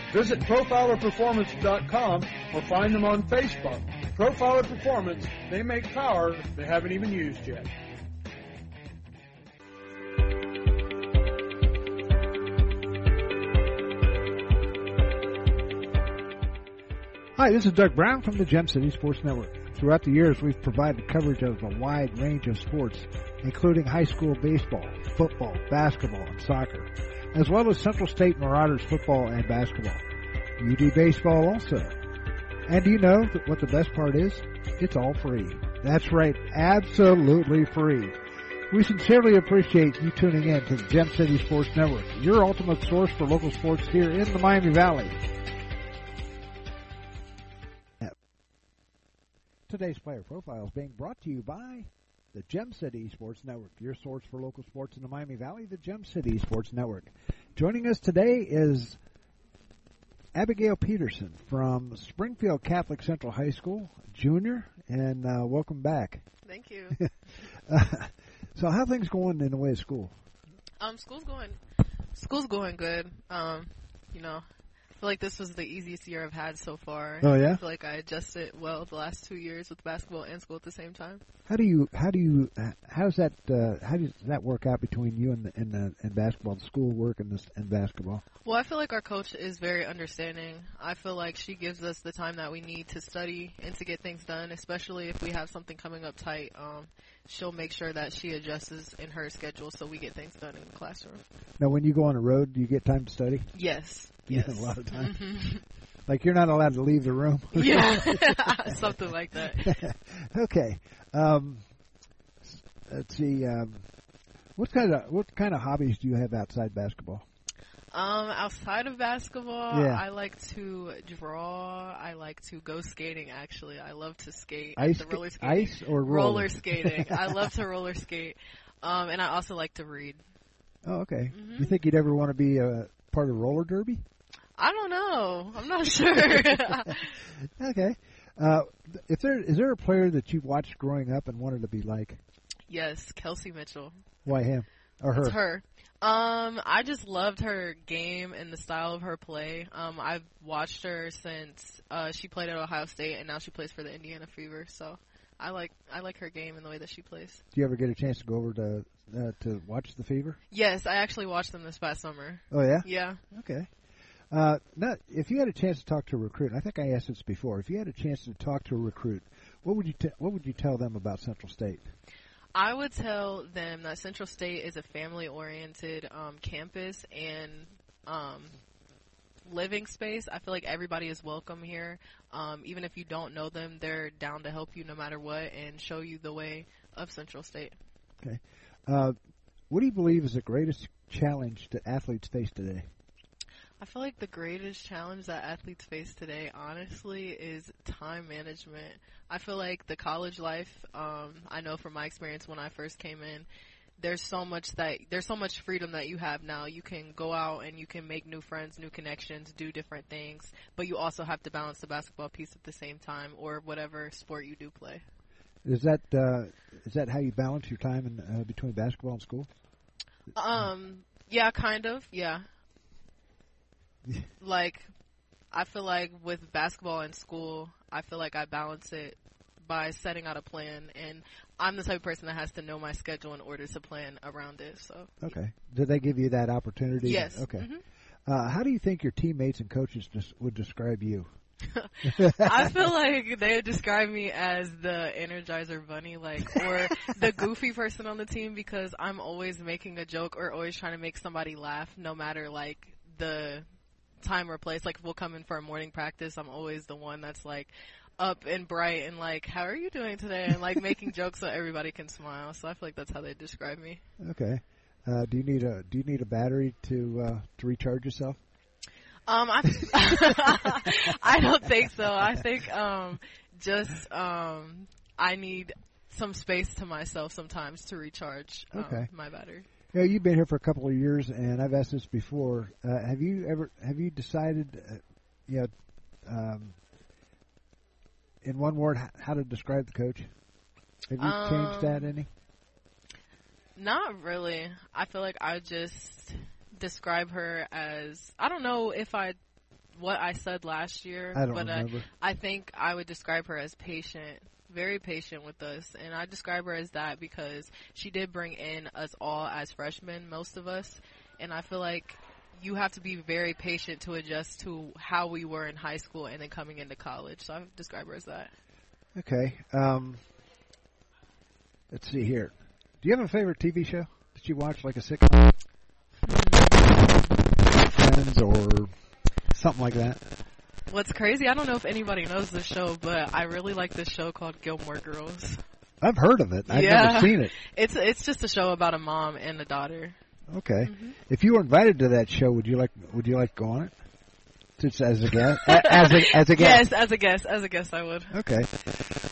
Visit profilerperformance.com or find them on Facebook. Profiler Performance, they make power they haven't even used yet. Hi, this is Doug Brown from the Gem City Sports Network. Throughout the years, we've provided coverage of a wide range of sports, including high school baseball, football, basketball, and soccer, as well as Central State Marauders football and basketball. UD baseball also. And do you know what the best part is? It's all free. That's right, absolutely free. We sincerely appreciate you tuning in to the Gem City Sports Network, your ultimate source for local sports here in the Miami Valley. Today's player profile is being brought to you by the Gem City Sports Network, your source for local sports in the Miami Valley, the Gem City Sports Network. Joining us today is Abigail Peterson from Springfield Catholic Central High School, junior, and uh, welcome back. Thank you. uh, so, how things going in the way of school? Um, school's going, school's going good. Um, you know, feel like this was the easiest year I've had so far. Oh yeah. I feel like I adjusted well the last two years with basketball and school at the same time. How do you how do you how does that uh, how does that work out between you and the, and, the, and basketball, the school work and this and basketball? Well, I feel like our coach is very understanding. I feel like she gives us the time that we need to study and to get things done, especially if we have something coming up tight. Um, she'll make sure that she adjusts in her schedule so we get things done in the classroom. Now, when you go on the road, do you get time to study? Yes. You yes. a lot of time. Mm-hmm. Like you're not allowed to leave the room. yeah, something like that. okay. Um, let's see. Um, what kind of what kind of hobbies do you have outside basketball? Um, outside of basketball, yeah. I like to draw. I like to go skating. Actually, I love to skate. Ice, the roller skating. ice or roller, roller skating. I love to roller skate. Um, and I also like to read. Oh, okay. Mm-hmm. You think you'd ever want to be a part of roller derby? I don't know. I'm not sure. okay. Uh, if there is there a player that you watched growing up and wanted to be like? Yes, Kelsey Mitchell. Why him or her? It's her. Um, I just loved her game and the style of her play. Um, I've watched her since uh, she played at Ohio State, and now she plays for the Indiana Fever. So, I like I like her game and the way that she plays. Do you ever get a chance to go over to uh, to watch the Fever? Yes, I actually watched them this past summer. Oh yeah. Yeah. Okay. Uh, now, if you had a chance to talk to a recruit, I think I asked this before. If you had a chance to talk to a recruit, what would you t- what would you tell them about Central State? I would tell them that Central State is a family-oriented um, campus and um, living space. I feel like everybody is welcome here. Um, even if you don't know them, they're down to help you no matter what and show you the way of Central State. Okay. Uh, what do you believe is the greatest challenge that athletes face today? I feel like the greatest challenge that athletes face today, honestly, is time management. I feel like the college life, um, I know from my experience when I first came in, there's so much that there's so much freedom that you have now. You can go out and you can make new friends, new connections, do different things, but you also have to balance the basketball piece at the same time, or whatever sport you do play. Is that uh, is that how you balance your time in, uh, between basketball and school? Um, yeah, kind of, yeah. like, I feel like with basketball and school, I feel like I balance it by setting out a plan, and I'm the type of person that has to know my schedule in order to plan around it. So. Okay. Did they give you that opportunity? Yes. Okay. Mm-hmm. Uh, how do you think your teammates and coaches des- would describe you? I feel like they would describe me as the Energizer Bunny, like, or the goofy person on the team because I'm always making a joke or always trying to make somebody laugh, no matter like the time or place. Like, if we'll come in for a morning practice. I'm always the one that's like up and bright and like, how are you doing today? And like making jokes so everybody can smile. So I feel like that's how they describe me. Okay. Uh, do you need a Do you need a battery to uh, to recharge yourself? Um, I I don't think so. I think um, just um, I need some space to myself sometimes to recharge um, Okay. my battery. You know, you've been here for a couple of years, and I've asked this before. Uh, have you ever have you decided, uh, you know, um, in one word, how to describe the coach? Have you changed that Um, any? Not really. I feel like I just describe her as I don't know if I what I said last year. I but. I, I think I would describe her as patient, very patient with us, and I describe her as that because she did bring in us all as freshmen, most of us, and I feel like you have to be very patient to adjust to how we were in high school and then coming into college. So I describe her as that. Okay. Um, let's see here. Do you have a favorite TV show that you watch, like a sitcom, Friends, or something like that? What's crazy, I don't know if anybody knows this show, but I really like this show called Gilmore Girls. I've heard of it. I've yeah. never seen it. It's it's just a show about a mom and a daughter. Okay. Mm-hmm. If you were invited to that show, would you like would you like to go on it? Just as a guest, as a as a guest. Yes, as a guest, as a guest, I would. Okay.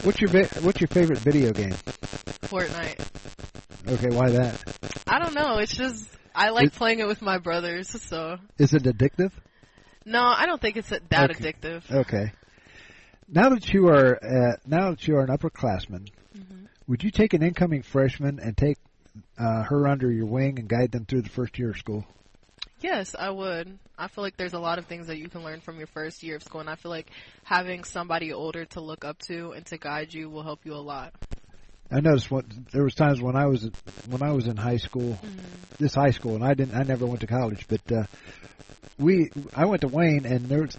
What's your what's your favorite video game? Fortnite. Okay, why that? I don't know. It's just I like It- playing it with my brothers. So Is it addictive? no, I don't think it's that Okay. addictive. Okay. Now that you are uh, now that you are an upperclassman, Mm-hmm. would you take an incoming freshman and take uh, her under your wing and guide them through the first year of school? Yes, I would. I feel like there's a lot of things that you can learn from your first year of school, and I feel like having somebody older to look up to and to guide you will help you a lot. I noticed what there was times when I was when I was in high school, this high school, and I didn't I never went to college, but uh, we I went to Wayne and there was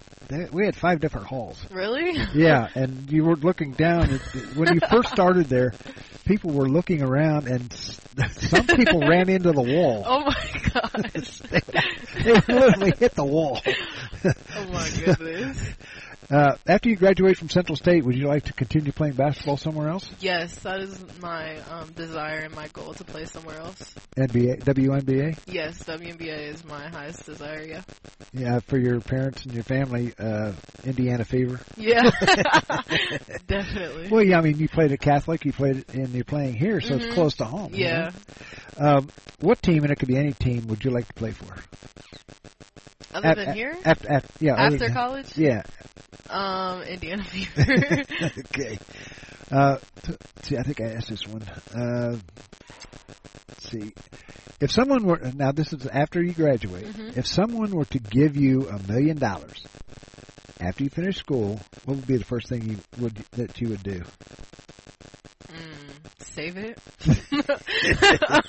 we had five different halls. Really? Yeah, and you were looking down at, when you first started there. People were looking around, and some people ran into the wall. Oh my gosh. They literally hit the wall. oh my goodness. Uh, after you graduate from Central State, would you like to continue playing basketball somewhere else? Yes, that is my um, desire and my goal to play somewhere else. NBA, WNBA? Yes, WNBA is my highest desire. Yeah. Yeah, for your parents and your family, uh, Indiana Fever. Yeah. Definitely. Well, yeah, I mean, you played at Catholic, you played and you're playing here, so Mhm. it's close to home. you Yeah. know? Um, what team, and it could be any team, would you like to play for? Other At- than at- here? At, at, yeah. After than- college? Yeah. Um, Indiana Fever. okay. Uh, t- see, I think I asked this one. Uh, see. If someone were now, this is after you graduate. Mhm. If someone were to give you a million dollars after you finish school, what would be the first thing you would that you would do? Mm, save it.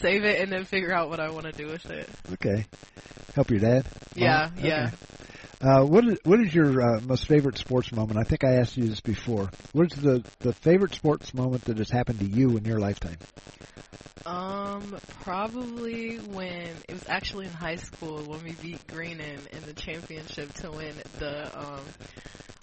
save it and then figure out what I want to do with it. Okay. Help your dad. Yeah, Mom? yeah. Okay. Uh, what is what is your uh, most favorite sports moment? I think I asked you this before. What is the the favorite sports moment that has happened to you in your lifetime? Um, probably when it was actually in high school when we beat Greenon in the championship to win the um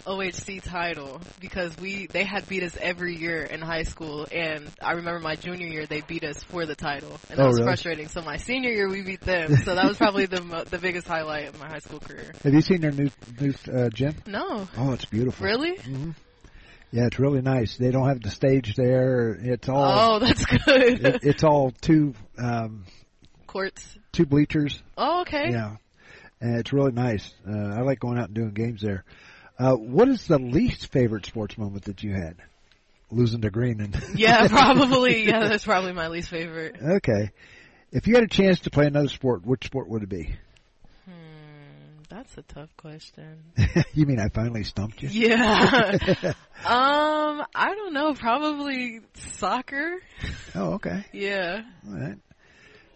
OHC title because we they had beat us every year in high school and I remember my junior year they beat us for the title and that Oh, was really? frustrating. So my senior year we beat them. So that was probably the mo- the biggest highlight of my high school career. Have you seen their new new uh, gym? No. Oh, it's beautiful. Really? hmm Yeah, it's really nice. They don't have the stage there. It's all. Oh, that's good. it, it's all two um, Courts. two bleachers. Oh, okay. Yeah, and it's really nice. Uh, I like going out and doing games there. Uh, what is the least favorite sports moment that you had? Losing to Greenon. Yeah, probably. Yeah, that's probably my least favorite. okay. If you had a chance to play another sport, which sport would it be? That's a tough question. you mean I finally stumped you? Yeah. um, I don't know. Probably soccer. oh, okay. Yeah. All right.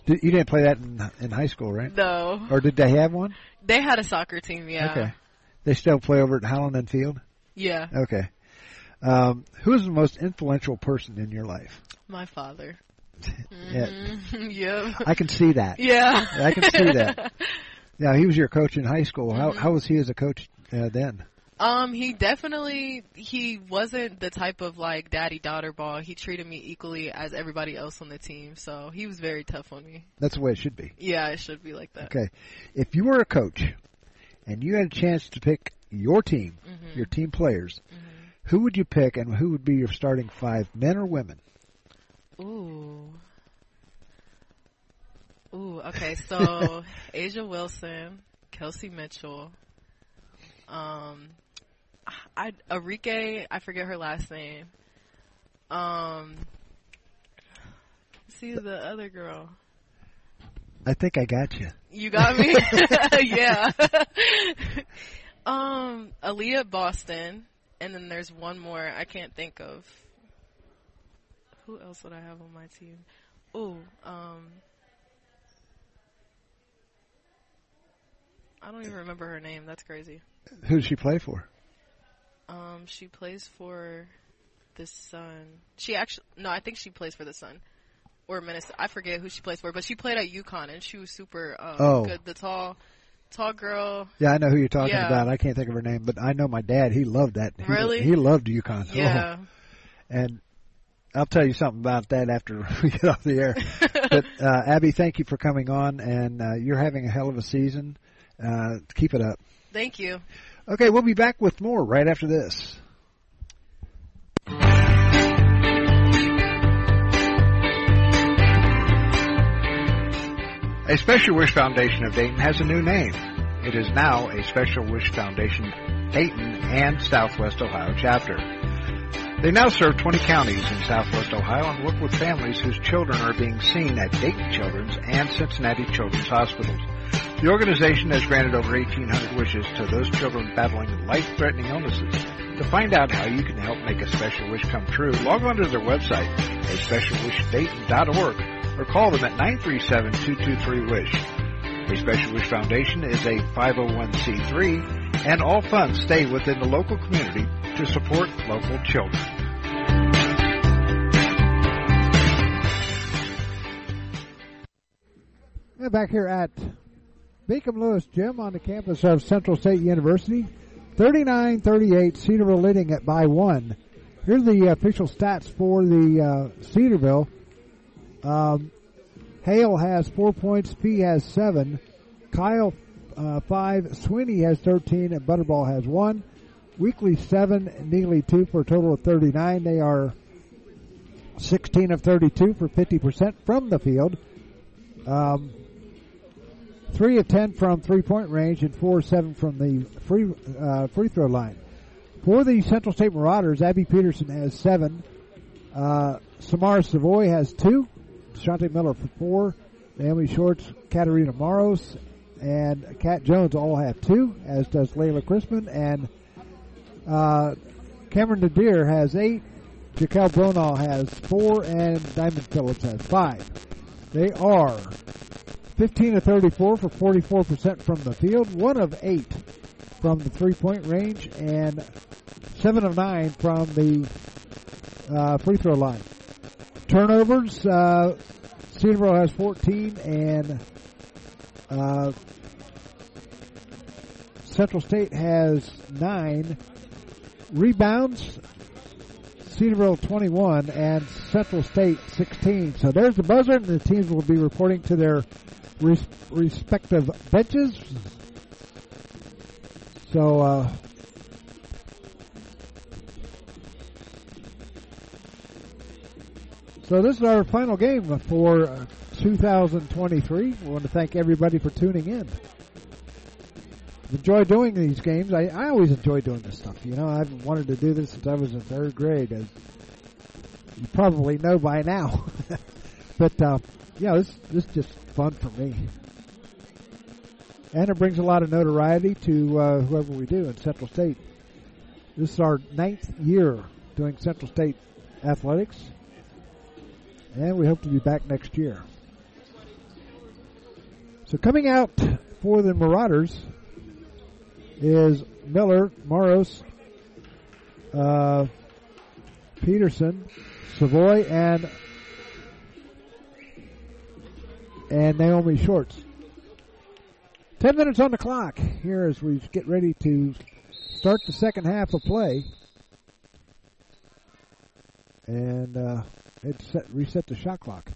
Did, you didn't play that in in high school, right? No. Or did they have one? They had a soccer team. Yeah. Okay. They still play over at Howland and Field? Yeah. Okay. Um, who is the most influential person in your life? My father. Yeah. Mhm. yep. I can see that. Yeah. I can see that. Now, he was your coach in high school. How, Mm-hmm. how was he as a coach uh, then? Um, he definitely he wasn't the type of like daddy daughter ball. He treated me equally as everybody else on the team, so he was very tough on me. That's the way it should be. Yeah, it should be like that. Okay. If you were a coach and you had a chance to pick your team, Mhm. your team players, who would you pick and who would be your starting five, men or women? Ooh. Ooh, okay, so A'ja Wilson, Kelsey Mitchell, um, I Arike, I forget her last name. Um, see the other girl. I think I got you. You got me? yeah. um, Aaliyah Boston, and then there's one more I can't think of. Who else would I have on my team? Ooh, um, I don't even remember her name. That's crazy. Who does she play for? Um, she plays for the Sun. She actually no, I think she plays for the Sun or Minnesota. I forget who she plays for, but she played at UConn and she was super um, Oh. good. The tall, tall girl. Yeah, I know who you're talking Yeah. about. I can't think of her name, but I know my dad. He loved that. He, Really? He loved UConn. Oh. Yeah. And I'll tell you something about that after we get off the air. but uh, Abby, thank you for coming on, and uh, you're having a hell of a season. Uh, keep it up. Thank you. Okay, we'll be back with more right after this. A Special Wish Foundation of Dayton has a new name. It is now a Special Wish Foundation Dayton and Southwest Ohio chapter. They now serve 20 counties in Southwest Ohio and work with families whose children are being seen at Dayton Children's and Cincinnati Children's Hospitals. The organization has granted over 1,800 wishes to those children battling life-threatening illnesses. To find out how you can help make a special wish come true, log on to their website, aspecialwishdayton.org, or call them at 937-223-WISH. A Special Wish Foundation is a 501c3, and all funds stay within the local community to support local children. Back here at Beacom Lewis Gym on the campus of Central State University. 39-38, Cedarville leading it by one. Here's the official stats for the uh, Cedarville. Um, Hale has four points, P has seven, Kyle uh, five, Sweeney has 13, and Butterbaugh has one. Weekly seven, Neely two for a total of 39. They are 16 of 32 for 50% from the field. Um, three of 10 from three point range and four of seven from the free uh, free throw line. For the Central State Marauders, Abby Peterson has seven. Uh, Samara Savoy has two. Shante Miller for four. Naomi Shorts, Katarina Maros, and Kat Jones all have two, as does Layla Crispin. And uh, Cameron Nadir has eight. Jaquel Bronaugh has four, and Diamond Phillips has five. They are 15 of 34 for 44% from the field, 1 of 8 from the three point range, and 7 of 9 from the uh, free throw line. Turnovers, uh, Cedarville has 14, and uh, Central State has 9. Rebounds, Cedarville 21 and Central State 16. So there's the buzzer, and the teams will be reporting to their res- respective benches. So, uh, so this is our final game for uh, 2023. We want to thank everybody for tuning in. Enjoy doing these games. I, I always enjoy doing this stuff. You know, I've wanted to do this since I was in third grade, as you probably know by now. but uh, yeah, this this just fun for me, and it brings a lot of notoriety to uh, whoever we do in Central State. This is our ninth year doing Central State athletics, and we hope to be back next year. So coming out for the Marauders is Miller, Moros, uh, Peterson, Savoy, and and Naomi Shorts. Ten minutes on the clock here as we get ready to start the second half of play, and uh, it set, reset the shot clock.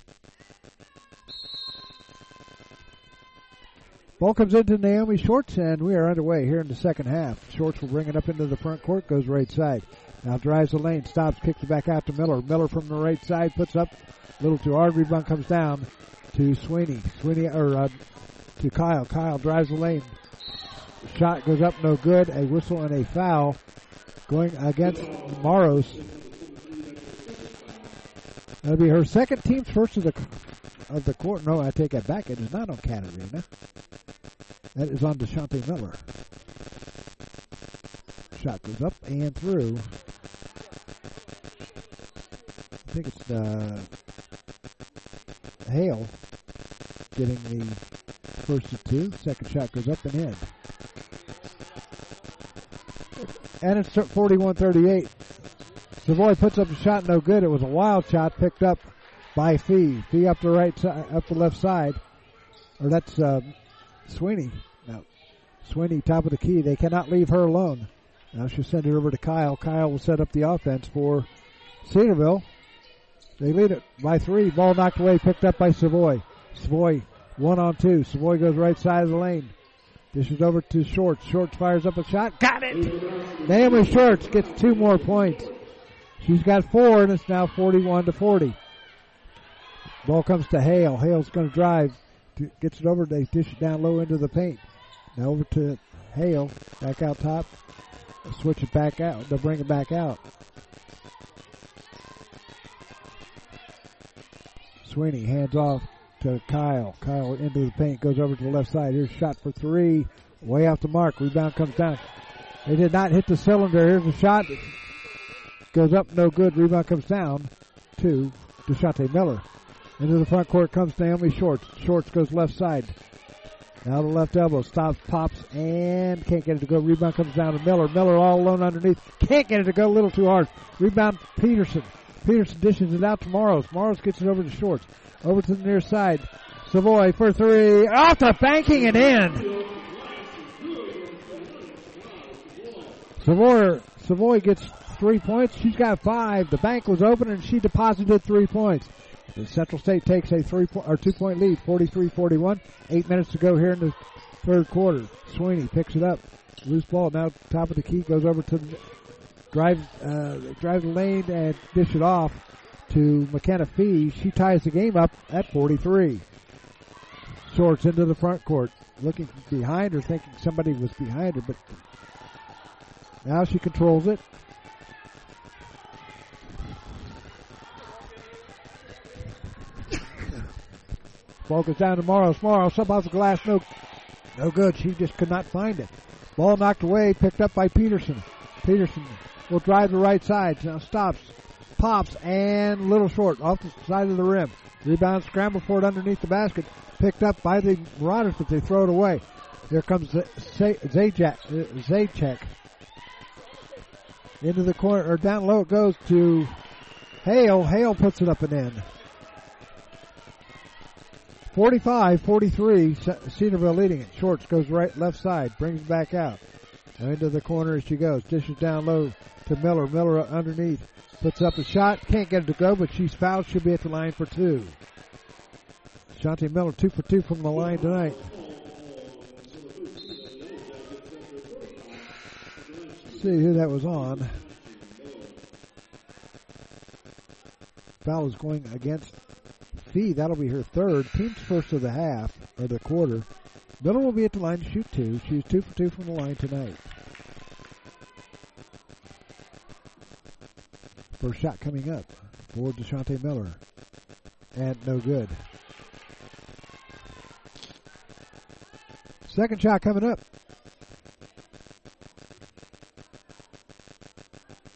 Ball comes into Naomi Shorts, and we are underway here in the second half. Shorts will bring it up into the front court, goes right side. Now drives the lane, stops, kicks it back out to Miller. Miller from the right side puts up a little too hard. Rebound comes down to Sweeney. Sweeney or uh, to Kyle. Kyle drives the lane. Shot goes up, no good. A whistle and a foul going against Maros. That'll be her second, team's first of the of the court. No, I take that back. It is not on Catarina. That is on Deshante Miller. Shot goes up and through. I think it's uh, Hale getting the first of two. Second shot goes up and in. And it's 41-38. Savoy puts up a shot, no good. It was a wild shot picked up by Fee. Fee up the right side, up the left side. Or that's uh, Sweeney. No, Sweeney top of the key. They cannot leave her alone. Now she'll send it over to Kyle. Kyle will set up the offense for Cedarville. They lead it by three. Ball knocked away, picked up by Savoy. Savoy one on two. Savoy goes right side of the lane. Dishes over to Shorts. Shorts fires up a shot. Got it! Naomi Shorts gets two more points. She's got four, and it's now 41 to 40. Ball comes to Hale. Hale's going to drive. Gets it over. They dish it down low into the paint. Now over to Hale. Back out top. Switch it back out. They'll bring it back out. Sweeney hands off to Kyle. Kyle into the paint, goes over to the left side. Here's shot for three. Way off the mark. Rebound comes down. They did not hit the cylinder. Here's a shot. Goes up, no good. Rebound comes down to Deshante Miller. Into the front court comes Naomi Shorts. Shorts goes left side. Now the left elbow stops, pops, and can't get it to go. Rebound comes down to Miller. Miller all alone underneath. Can't get it to go. A little too hard. Rebound Peterson. Peterson dishes it out to Morrows. Morrows gets it over to Shorts. Over to the near side. Savoy for three. Off the banking and in. Savoy, Savoy gets three points. She's got five. The bank was open and she deposited three points. The Central State takes a three or two point lead, 43-41. Eight minutes to go here in the third quarter. Sweeney picks it up. Loose ball now top of the key goes over to the drive, uh, drive the lane and dish it off to McKenna Fee. She ties the game up at 43. Shorts into the front court, looking behind her, thinking somebody was behind her, but now she controls it. Goes down to Morrow. Morrow, sub the glass, no, no good. She just could not find it. Ball knocked away, picked up by Peterson. Peterson will drive the right side. Now stops, pops, and little short off the side of the rim. Rebound scramble for it underneath the basket. Picked up by the Marauders, but they throw it away. Here comes Zajac, uh, Zajac. Into the corner, or down low it goes to Hale. Hale puts it up and in. 45-43, Cedarville leading it. Shorts goes right, left side, brings it back out. Into the corner as she goes. Dishes down low to Miller. Miller underneath. Puts up a shot. Can't get it to go, but she's fouled. She'll be at the line for two. Shanti Miller two for two from the line tonight. see who that was on. Foul is going against Fee. That'll be her third. Team's first of the half, or the quarter. Miller will be at the line to shoot two. She's two for two from the line tonight. First shot coming up for Deshante Miller. And no good. Second shot coming up.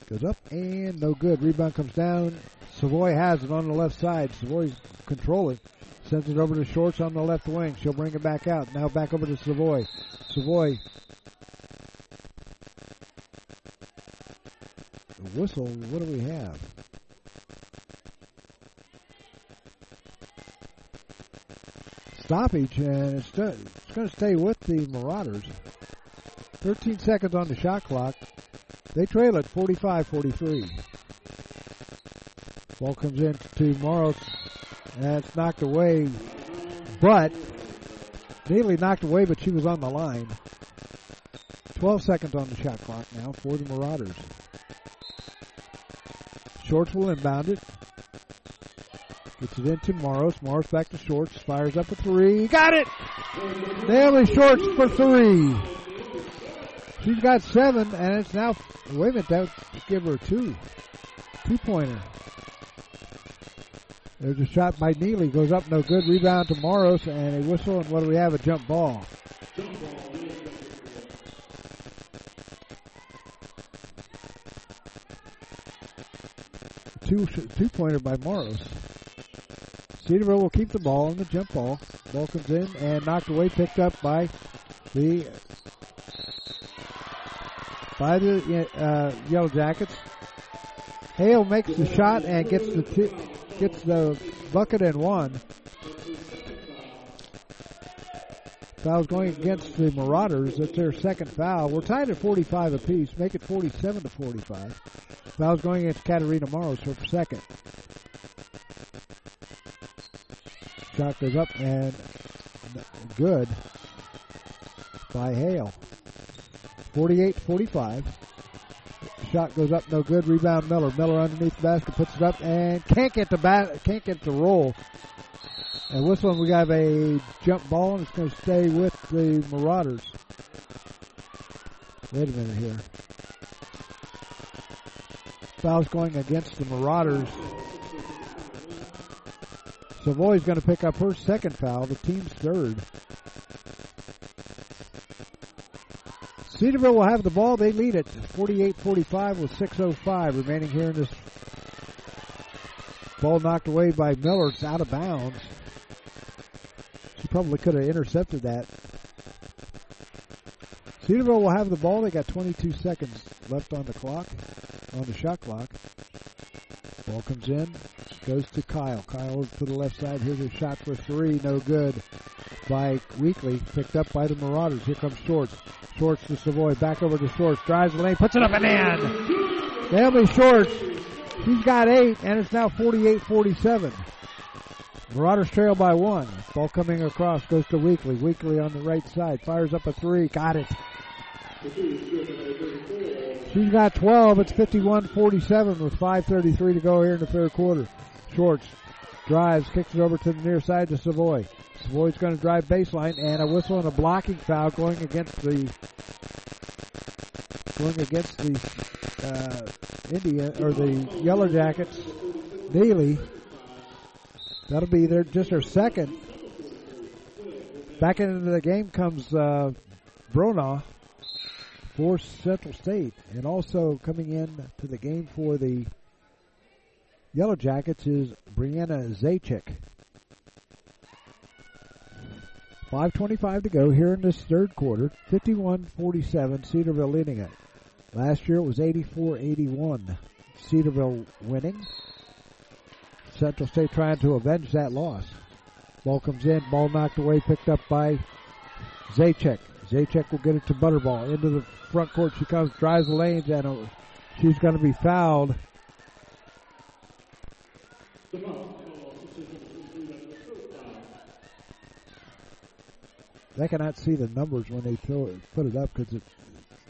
Goes up and no good. Rebound comes down. Savoy has it on the left side. Savoy's controlling. Sends it over to Shorts on the left wing. She'll bring it back out. Now back over to Savoy. Savoy. Whistle, what do we have? Stoppage, and it's, it's going to stay with the Marauders. 13 seconds on the shot clock. They trail at 45-43. Ball comes in to Morrow. That's knocked away, but nearly knocked away, but she was on the line. 12 seconds on the shot clock now for the Marauders. Shorts will inbound it. Gets it into Morris. Morris back to Shorts. Fires up a three. Got it! Naomi Shorts for three. She's got seven, and it's now, wait a minute, that would give her two. Two pointer. There's a shot by Neely. Goes up, no good. Rebound to Morris, and a whistle. And what do we have? A jump ball. Two two pointer by Morris. Cedarville will keep the ball on the jump ball. Ball comes in and knocked away, picked up by the by the uh, Yellow Jackets. Hale makes the shot and gets the t- gets the bucket and one. Foul's going against the Marauders. That's their second foul. We're tied at 45 apiece. Make it 47 to 45. Foul's going against Katarina Morris for second. Shot goes up and good by Hale. 48-45. Shot goes up, no good. Rebound Miller. Miller underneath the basket, puts it up and can't get the bat, can't get the roll. And this one we got a jump ball and it's going to stay with the Marauders. Wait a minute here. Foul's going against the Marauders. Savoy's going to pick up her second foul, the team's third. Cedarville will have the ball. They lead it 48-45 with 6.05 remaining here in this. Ball knocked away by Miller. It's out of bounds. She probably could have intercepted that. Cedarville will have the ball. They got 22 seconds left on the clock, on the shot clock. Ball comes in, goes to Kyle. Kyle to the left side. Here's a shot for three. No good by Weekly. Picked up by the Marauders. Here comes Shorts. Shorts to Savoy. Back over to Shorts. Drives the lane. Puts it up and in. Naomi Shorts. He's got eight, and it's now 48-47. Marauders trail by one. Ball coming across. Goes to Weekly. Weekly on the right side. Fires up a three. Got it. She's got 12. It's 51-47 with 5.33 to go here in the third quarter. Shorts drives, kicks it over to the near side to Savoy. Savoy's going to drive baseline and a whistle and a blocking foul going against the going against the uh, India or the Yellow Jackets. Neely. That'll be their just their second. Back into the game comes uh, Bronaugh for Central State, and also coming in to the game for the Yellow Jackets is Brianna Zaychik. 5.25 to go here in this third quarter. 51-47, Cedarville leading it. Last year it was 84-81. Cedarville winning. Central State trying to avenge that loss. Ball comes in, ball knocked away, picked up by Zaychek. Zaychek will get it to Butterbaugh. Into the front court she comes, drives the lanes, and uh, she's going to be fouled. They cannot see the numbers when they throw it, put it up because it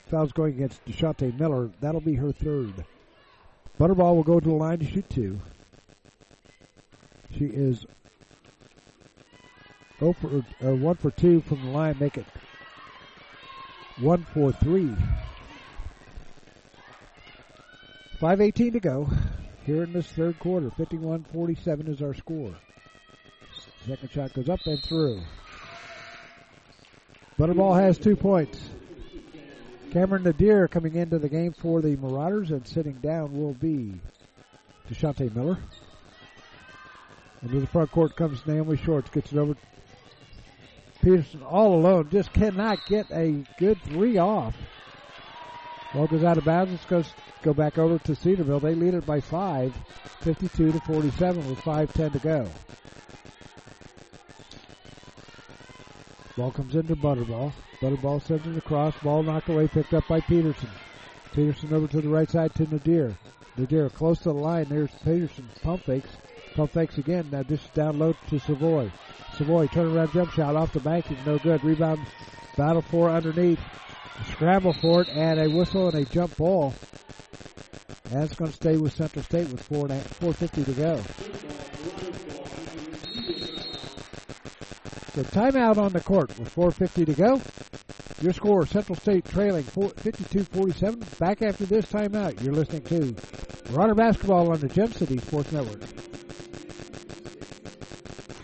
foul's going against Deshante Miller. That'll be her third. Butterbaugh will go to the line to shoot two. She is 0 for, or 1 for 2 from the line, make it 1 for 3. 5.18 to go here in this third quarter. 51-47 is our score. Second shot goes up and through. Butterbaugh has two points. Cameron Nadir coming into the game for the Marauders and sitting down will be Deshante Miller. Into the front court comes Naomi Shorts, gets it over. Peterson all alone, just cannot get a good three off. Ball goes out of bounds. It's goes go back over to Cedarville. They lead it by five, 52 to 47 with 5:10 to go. Ball comes into Butterbaugh. Butterbaugh sends it across. Ball knocked away, picked up by Peterson. Peterson over to the right side to Nadir. Nadir close to the line. There's Peterson. Pump fakes. Pump thanks again. Now this is down low to Savoy. Savoy turnaround jump shot off the bank is no good. Rebound battle for underneath. Scramble for it and a whistle and a jump ball. That's going to stay with Central State with four and a, 450 to go. So timeout on the court with 450 to go. Your score, Central State trailing 52-47. Back after this timeout, you're listening to Marauder Basketball on the Gem City Sports Network.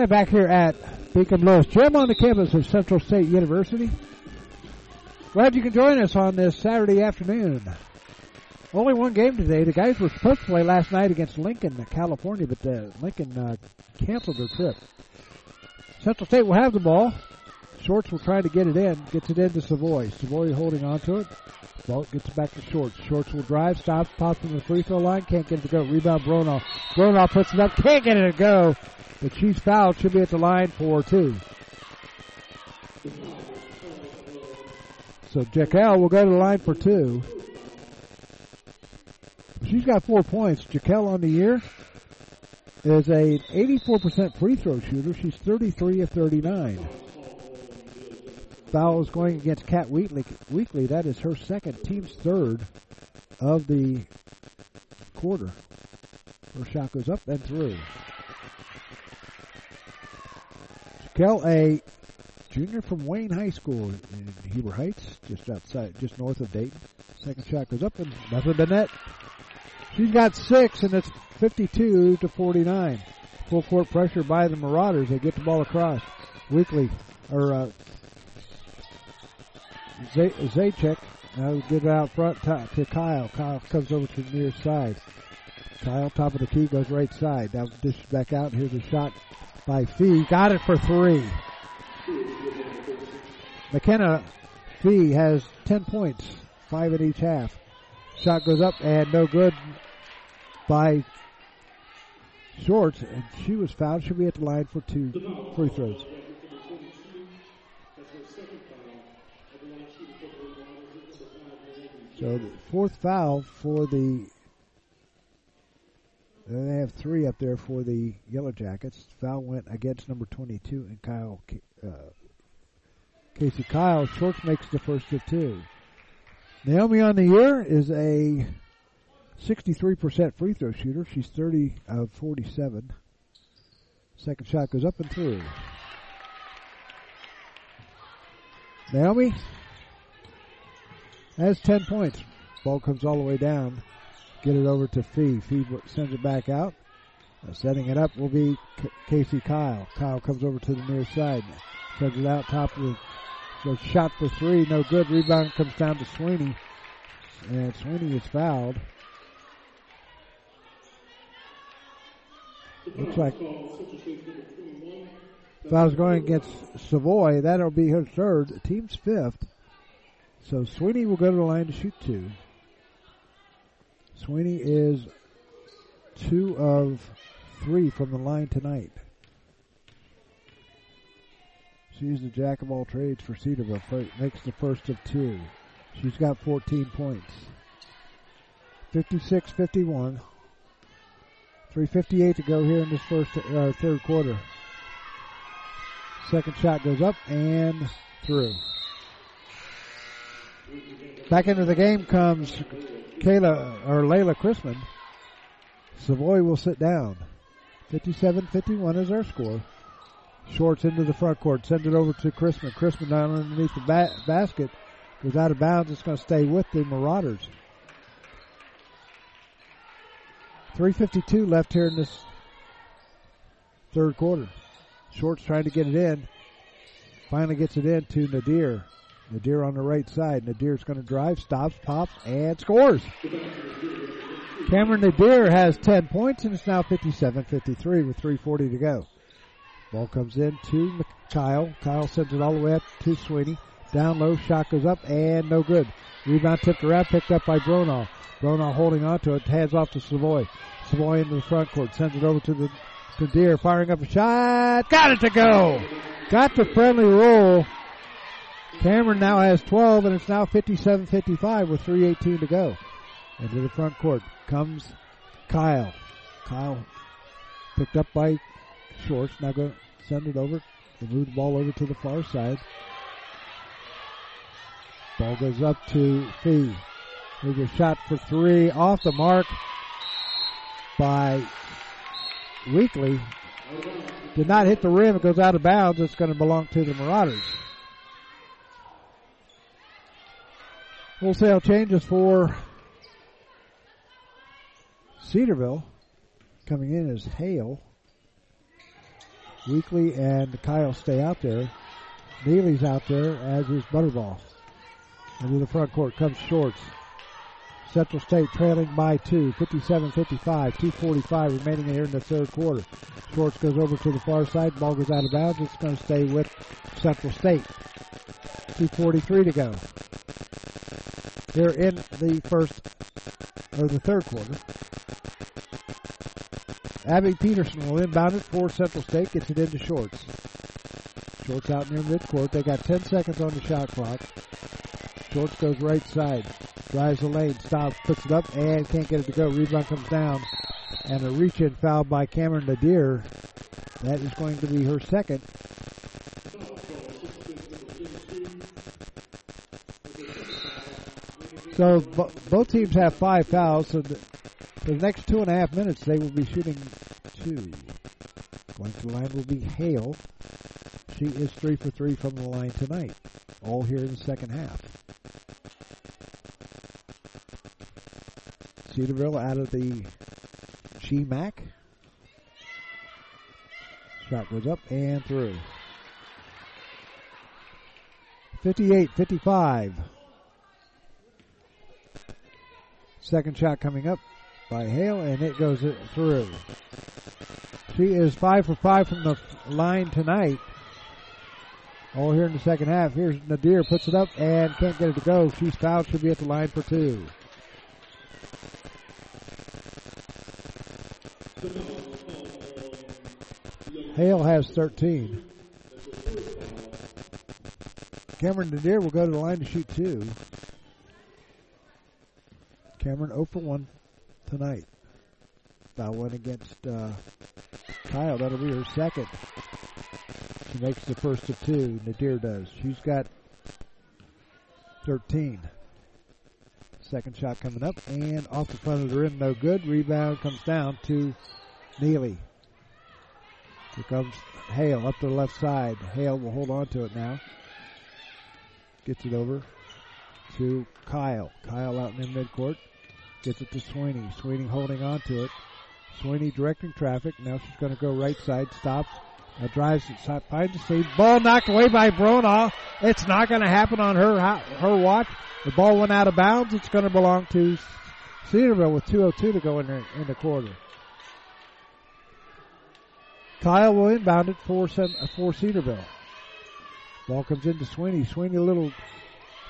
And back here at Beacom Lewis Gym on the campus of Central State University. Glad you can join us on this Saturday afternoon. Only one game today. The guys were supposed to play last night against Lincoln, California, but uh, Lincoln uh, canceled their trip. Central State will have the ball. Shorts will try to get it in. Gets it into Savoy. Savoy holding on to it. Ball gets it back to Shorts. Shorts will drive, stops, pops from the free throw line. Can't get it to go. Rebound Bronaugh. Bronaugh puts it up. Can't get it to go. The Chiefs foul Should be at the line for two. So Jekyll will go to the line for two. She's got four points. Jekyll on the year is a 84% free throw shooter. She's 33 of 39. Foul is going against Kat Wheatley. Wheatley. That is her second, team's third of the quarter. Her shot goes up and through. Jekyll, a junior from Wayne High School in Huber Heights, just outside, just north of Dayton. Second shot goes up and nothing but net. She's got six, and it's 52 to 49. Full court pressure by the Marauders. They get the ball across. Weekly, or uh, Zaychek uh, get it out front to, to Kyle. Kyle comes over to the near side. Kyle, top of the key, goes right side. Now dishes back out. Here's a shot by Fee. Got it for three. McKenna Fee has 10 points, five in each half. Shot goes up and no good by Shorts, and she was fouled. She'll be at the line for two free throws. So the fourth foul for the. They have three up there for the Yellow Jackets. Foul went against number 22 and Kyle uh, Casey Kyle. Shorts makes the first of two. Naomi on the year is a 63% free throw shooter. She's 30 of 47. Second shot goes up and through. Naomi has 10 points. Ball comes all the way down. Get it over to Fee. Fee sends it back out. Setting it up will be K- Casey Kyle. Kyle comes over to the near side. Sends it out top of the, the shot for three. No good. Rebound comes down to Sweeney. And Sweeney is fouled. Looks like foul's going against Savoy. That'll be her third. Team's fifth. So Sweeney will go to the line to shoot two. Sweeney is two of three from the line tonight. She's the jack of all trades for Cedarville. Makes the first of two. She's got 14 points. 56-51. 3.58 to go here in this first uh, third quarter. Second shot goes up and through. Back into the game comes Kayla or Layla Chrisman. Savoy will sit down. 57-51 is our score. Shorts into the front court. Sends it over to Chrisman. Chrisman down underneath the ba- basket. Goes out of bounds. It's going to stay with the Marauders. 3.52 left here in this third quarter. Shorts trying to get it in. Finally gets it in to Nadir. Nadir on the right side. Nadir's going to drive, stops, pops, and scores. Cameron Nadir has 10 points and it's now 57-53 with 3.40 to go. Ball comes in to Kyle. Kyle sends it all the way up to Sweeney. Down low, shot goes up and no good. Rebound tipped around, picked up by Bronaugh. Bronaugh holding on to it, hands off to Savoy. Savoy into the front court, sends it over to the to Deer, firing up a shot, got it to go. Got the friendly roll. Cameron now has 12 and it's now 57-55 with 3.18 to go. Into the front court comes Kyle. Kyle picked up by Shorts. Now go send it over. They move the ball over to the far side. Ball goes up to Fee. Here's a shot for three off the mark by Weekly. Did not hit the rim. It goes out of bounds. It's going to belong to the Marauders. Wholesale changes for Cedarville. Coming in is Hale. Weekly and Kyle stay out there. Neely's out there, as is Butterbaugh. Into the front court comes Shorts. Central State trailing by two, 57-55, 2.45 remaining here in the third quarter. Shorts goes over to the far side, ball goes out of bounds. It's going to stay with Central State. 2.43 to go. Here in the first, or the third quarter. Abby Peterson will inbound it for Central State, gets it into Shorts. Shorts out near midcourt. They got 10 seconds on the shot clock. Shorts goes right side. Drives the lane, stops, puts it up, and can't get it to go. Rebound comes down. And a reach in foul by Cameron Nadir. That is going to be her second. So both teams have five fouls. So the, for the next two and a half minutes, they will be shooting two. Going to the line will be Hale. She is three for three from the line tonight. All here in the second half. Cedarville out of the GMAC. Shot goes up and through. 58 55. Second shot coming up by Hale, and it goes through. She is five for five from the line tonight. All here in the second half. Here's Nadir puts it up and can't get it to go. She's fouled. She'll be at the line for two. Hale has 13. Cameron Nadir will go to the line to shoot two. Cameron 0 for 1 tonight. Foul one against uh, Kyle. That'll be her second. She makes the first of two. Nadir does. She's got 13. Second shot coming up and off the front of the rim, no good. Rebound comes down to Neely. Here comes Hale up the left side. Hale will hold on to it now. Gets it over to Kyle. Kyle out in the midcourt. Gets it to Sweeney. Sweeney holding on to it. Sweeney directing traffic. Now she's going to go right side. Stops. Uh, drives it. Finds the seam. Ball knocked away by Bronaugh. It's not going to happen on her her watch. The ball went out of bounds. It's going to belong to Cedarville with 2.02 to go in the, in the quarter. Kyle will inbound it for, for Cedarville. Ball comes into Sweeney. Sweeney a little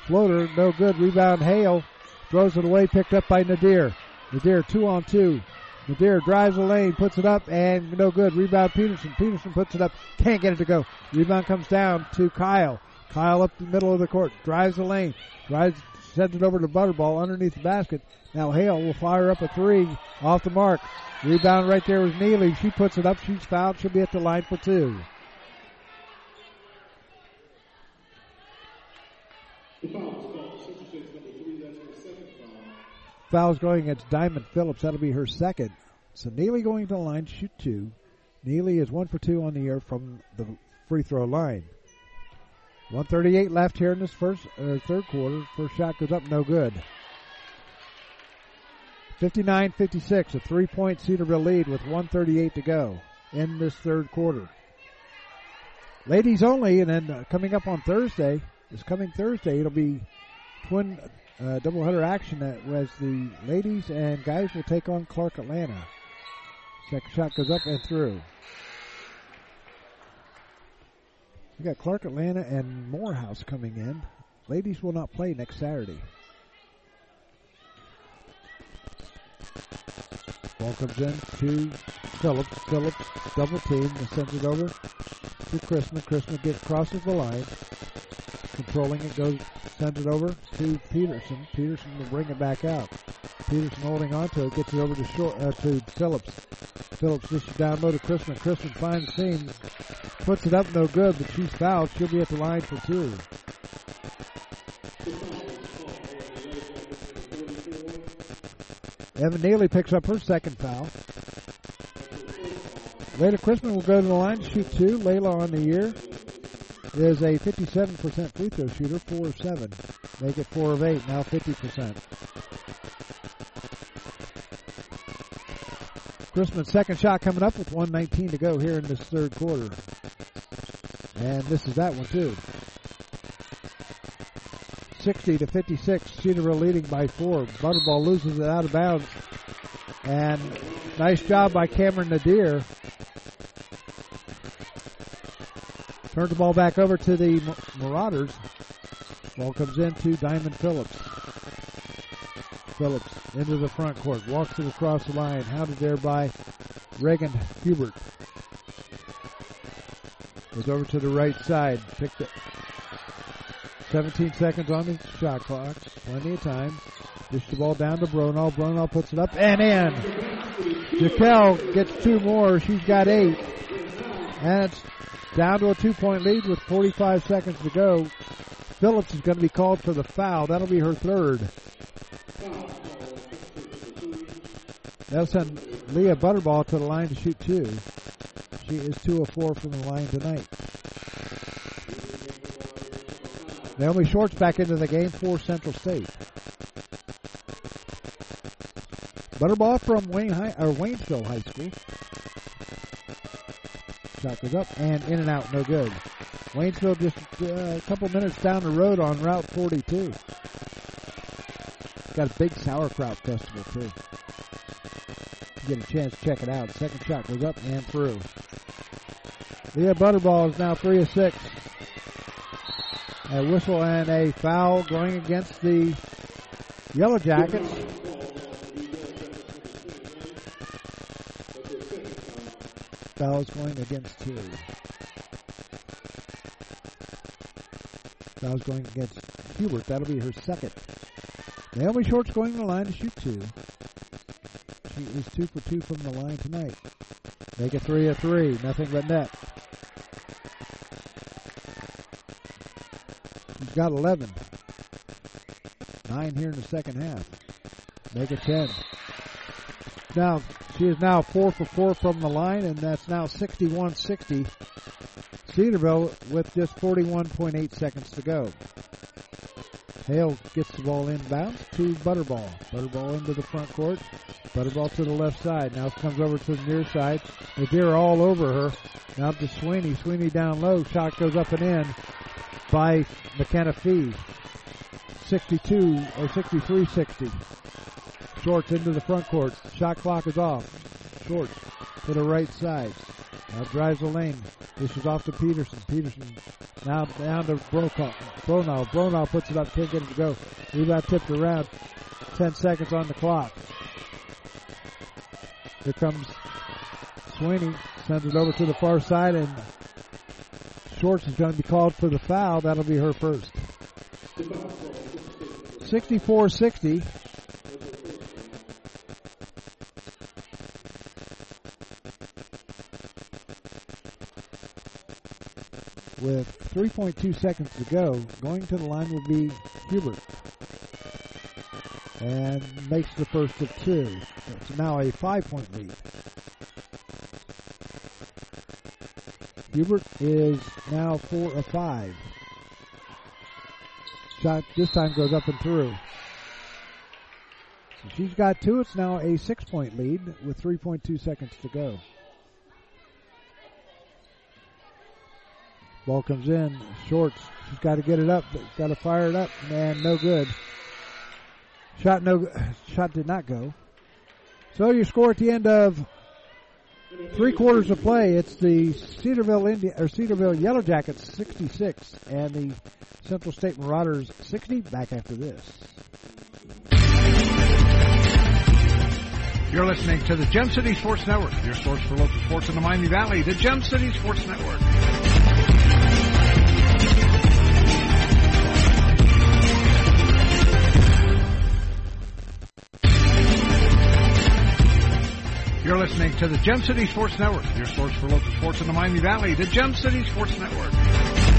floater, no good. Rebound Hale. Throws it away, picked up by Nadir. Nadir two on two. Nadir drives the lane, puts it up, and no good. Rebound Peterson. Peterson puts it up, can't get it to go. Rebound comes down to Kyle. Kyle up the middle of the court, drives the lane, drives, sends it over to Butterbaugh underneath the basket. Now Hale will fire up a three off the mark. Rebound right there was Neely. She puts it up. She's fouled. She'll be at the line for two. Foul's going against Diamond Phillips. That'll be her second. So Neely going to the line shoot two. Neely is one for two on the air from the free throw line. 138 left here in this first uh, third quarter. First shot goes up, no good. 59-56, a three-point Cedarville lead with 138 to go in this third quarter. Ladies only, and then uh, coming up on Thursday, this coming Thursday, it'll be twin uh, doubleheader action that was the ladies and guys will take on Clark Atlanta. Second shot goes up and through. We got Clark Atlanta and Morehouse coming in. Ladies will not play next Saturday. Ball comes in to Phillips. Phillips double team and sends it over to Christman. Christman gets crosses the line. Controlling it goes sends it over to Peterson. Peterson will bring it back out. Peterson holding on to it, gets it over to short uh, to Phillips. Phillips dishes down low to Christman. Christman finds seam, puts it up no good, but she's fouled. She'll be at the line for two. Evan Neely picks up her second foul. Layla Christman will go to the line to shoot two. Layla on the year is a 57% free throw shooter, 4 of 7. Make it 4 of 8, now 50%. Christman's second shot coming up with 119 to go here in this third quarter. And this is that one too. 60 to 56. Cedarville leading by four. Butterbaugh loses it out of bounds. And nice job by Cameron Nadir. Turns the ball back over to the Marauders. Ball comes into Diamond Phillips. Phillips into the front court. Walks it across the line. Hounded there by Reagan Hubert. Goes over to the right side. Picked it. 17 seconds on the shot clock. Plenty of time. Dish the ball down to Bronaugh. Bronaugh puts it up and in. Jaquel gets two more. She's got eight. And it's down to a two point lead with 45 seconds to go. Phillips is going to be called for the foul. That'll be her third. That'll send Leah Butterbaugh to the line to shoot two. She is two of four from the line tonight. Naomi Shorts back into the game for Central State. Butterbaugh from Wayne High, or Waynesville High School. Shot goes up and in and out, no good. Waynesville just uh, a couple minutes down the road on Route 42. Got a big sauerkraut festival too. You get a chance to check it out. Second shot goes up and through. Leah Butterbaugh is now three of six. A whistle and a foul going against the Yellow Jackets. Foul is going against two. Foul is going against Hubert. That'll be her second. Naomi Short's going to the line to shoot two. She is two for two from the line tonight. Make it three of three. Nothing but net. She's got 11. Nine here in the second half. Make it 10. Now, she is now four for four from the line, and that's now 61-60. Cedarville with just 41.8 seconds to go. Hale gets the ball inbounds to Butterbaugh. Butterbaugh into the front court. Butterbaugh to the left side. Now comes over to the near side. Nadir all over her. Now to Sweeney. Sweeney down low. Shot goes up and in by McKenna Fee. 62 or 63-60. Shorts into the front court. Shot clock is off. Shorts to the right side. Now drives the lane. This is off to Peterson. Peterson now down to Brokaw. Bronaugh. Bronaugh puts it up. Can't get it to go. Rebound tipped around. 10 seconds on the clock. Here comes Sweeney. Sends it over to the far side and Shorts is going to be called for the foul. That'll be her first. 64-60. With 3.2 seconds to go, going to the line will be Hubert. And makes the first of two. It's now a five point lead. Hubert is now four of five. Shot this time goes up and through. So she's got two. It's now a six point lead with 3.2 seconds to go. Ball comes in. Shorts. She's got to get it up. Got to fire it up. Man, no good. Shot no. Shot did not go. So you score at the end of three quarters of play. It's the Cedarville Indian or Cedarville Yellow Jackets 66 and the Central State Marauders 60. Back after this. You're listening to the Gem City Sports Network, your source for local sports in the Miami Valley, the Gem City Sports Network. You're listening to the Gem City Sports Network, your source for local sports in the Miami Valley, the Gem City Sports Network.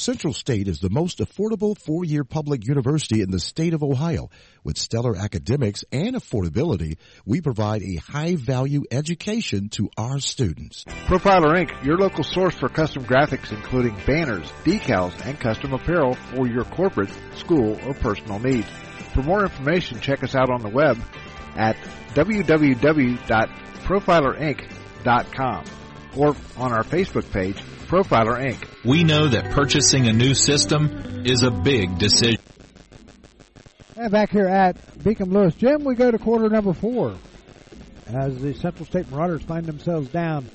Central State is the most affordable four-year public university in the state of Ohio. With stellar academics and affordability, we provide a high-value education to our students. Profiler Inc., your local source for custom graphics including banners, decals, and custom apparel for your corporate, school, or personal needs. For more information, check us out on the web at www.profilerinc.com or on our Facebook page, Profiler Inc. We know that purchasing a new system is a big decision. And back here at Beacom Lewis Gym, we go to quarter number four as the Central State Marauders find themselves down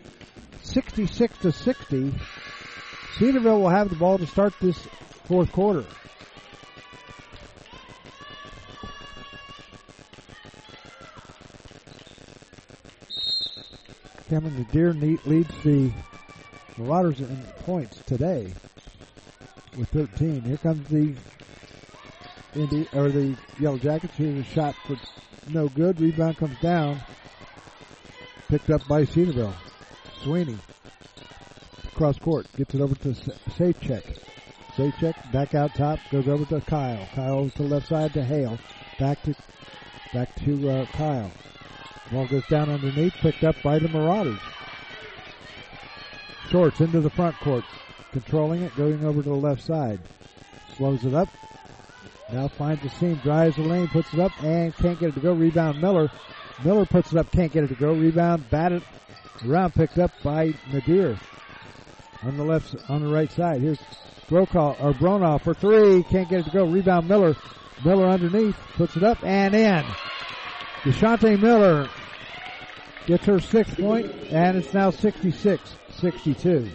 66 to 60. Cedarville will have the ball to start this fourth quarter. Cameron Nadir leads the Marauders in points today with 13. Here comes the Indy or the Yellow Jackets. Here's a shot for no good. Rebound comes down. Picked up by Cedarville. Sweeney. Cross court. Gets it over to Safecheck. Safecheck back out top. Goes over to Kyle. Kyle to the left side to Hale. Back to back to uh, Kyle. Ball goes down underneath. Picked up by the Marauders. Shorts into the front court. Controlling it, going over to the left side. Slows it up. Now finds the seam, drives the lane, puts it up, and can't get it to go. Rebound Miller. Miller puts it up, can't get it to go. Rebound, batted around, picked up by Nadir. On the left, on the right side. Here's Brokaw, or Bronaugh for three, can't get it to go. Rebound Miller. Miller underneath, puts it up and in. Deshante Miller gets her sixth point, and it's now 66 62.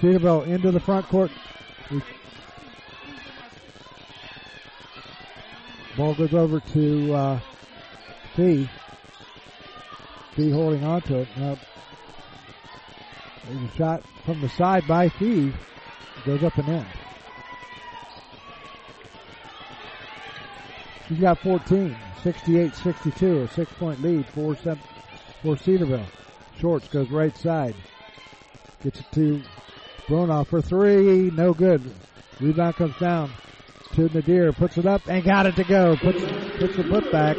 Cedarville into the front court. Ball goes over to uh, Fee. Fee holding on to it. Now, there's a shot from the side by Fee. Goes up and in. She's got 14, 68-62, a six-point lead for, for Cedarville. Shorts goes right side. Gets it to Bronaugh for three. No good. Rebound comes down to Nadir. Puts it up and got it to go. Puts, puts the put back.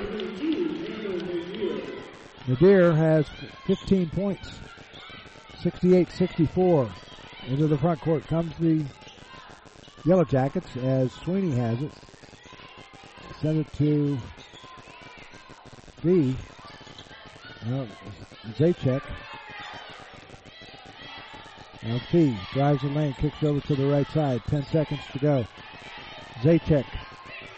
Nadir has 15 points. 68-64. Into the front court comes the Yellow Jackets as Sweeney has it. Send it to B. Well. Fee drives the lane, kicks over to the right side. Ten seconds to go. Zaychek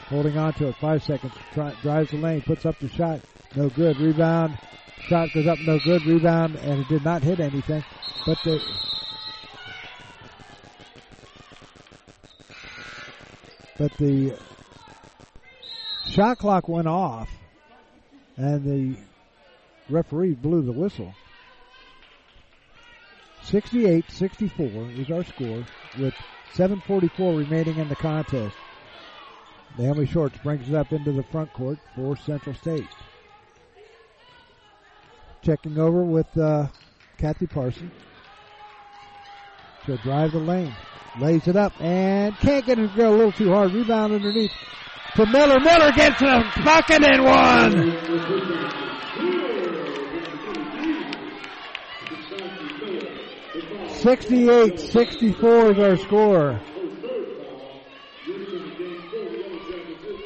holding on to it. Five seconds. Try, drives the lane, puts up the shot. No good. Rebound. Shot goes up. No good. Rebound, and it did not hit anything. But the but the shot clock went off, and the referee blew the whistle. 68-64 is our score with 7.44 remaining in the contest. Naomi Shorts brings it up into the front court for Central State. Checking over with uh, Kathy Parson. She'll drive the lane. Lays it up and can't get it to go a little too hard. Rebound underneath for Miller. Miller gets a bucket and one. 68-64 is our score.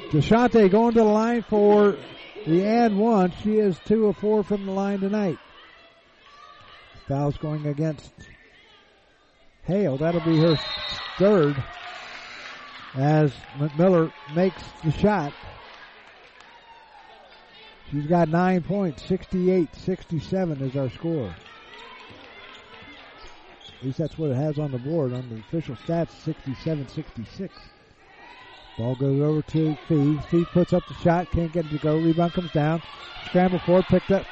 Deshante going to the line for the and one. She is two of four from the line tonight. Fouls going against Hale. That'll be her third as McMiller makes the shot. She's got nine points, 68-67 is our score. At least that's what it has on the board. On the official stats, 67-66. Ball goes over to Fee. Fee puts up the shot, can't get it to go. Rebound comes down. Scramble forward, picked up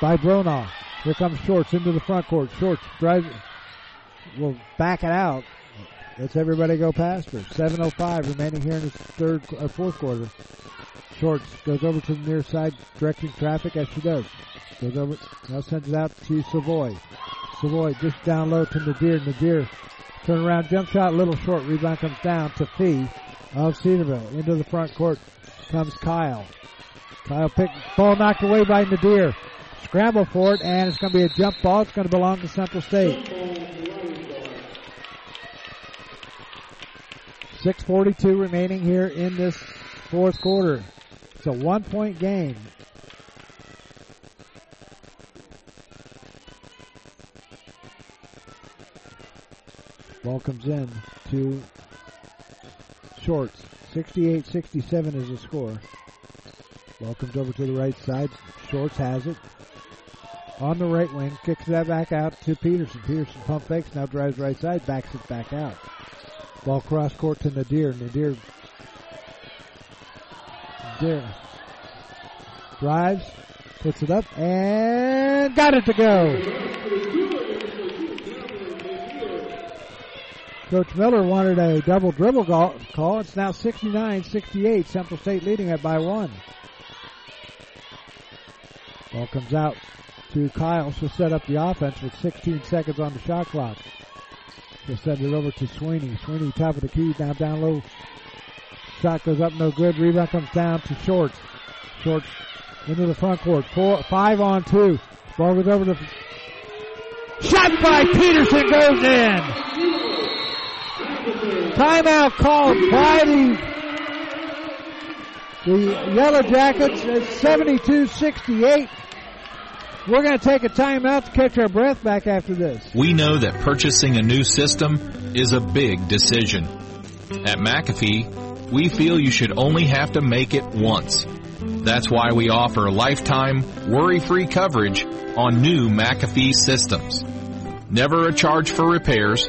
by Bronaugh. Here comes Shorts into the front court. Shorts drives, will back it out. Lets everybody go past her. 7.05 remaining here in the third, or fourth quarter. Shorts goes over to the near side, directing traffic as she does. Goes over, now sends it out to Savoy. Savoy just down low to Nadir. Nadir turn around, jump shot, little short. Rebound comes down to Fee of Cedarville. Into the front court comes Kyle. Kyle pick, ball knocked away by Nadir. Scramble for it, and it's going to be a jump ball. It's going to belong to Central State. 6.42 remaining here in this fourth quarter. It's a one point game. Ball comes in to Shorts. 68-67 is the score. Ball comes over to the right side. Shorts has it. On the right wing, kicks that back out to Peterson. Peterson pump fakes, now drives right side, backs it back out. Ball cross court to Nadir. Nadir Nadir drives, puts it up, and got it to go. Coach Miller wanted a double dribble call. It's now 69-68. Central State leading it by one. Ball comes out to Kyle. She'll set up the offense with 16 seconds on the shot clock. She'll send it over to Sweeney. Sweeney top of the key, now down low. Shot goes up, no good. Rebound comes down to Shorts. Shorts into the front court. Four, five on two. Ball goes over to. Shot by Peterson goes in. Timeout called by the, the Yellow Jackets at 72-68. We're going to take a timeout to catch our breath back after this. We know that purchasing a new system is a big decision. At McAfee, we feel you should only have to make it once. That's why we offer lifetime, worry-free coverage on new McAfee systems. Never a charge for repairs,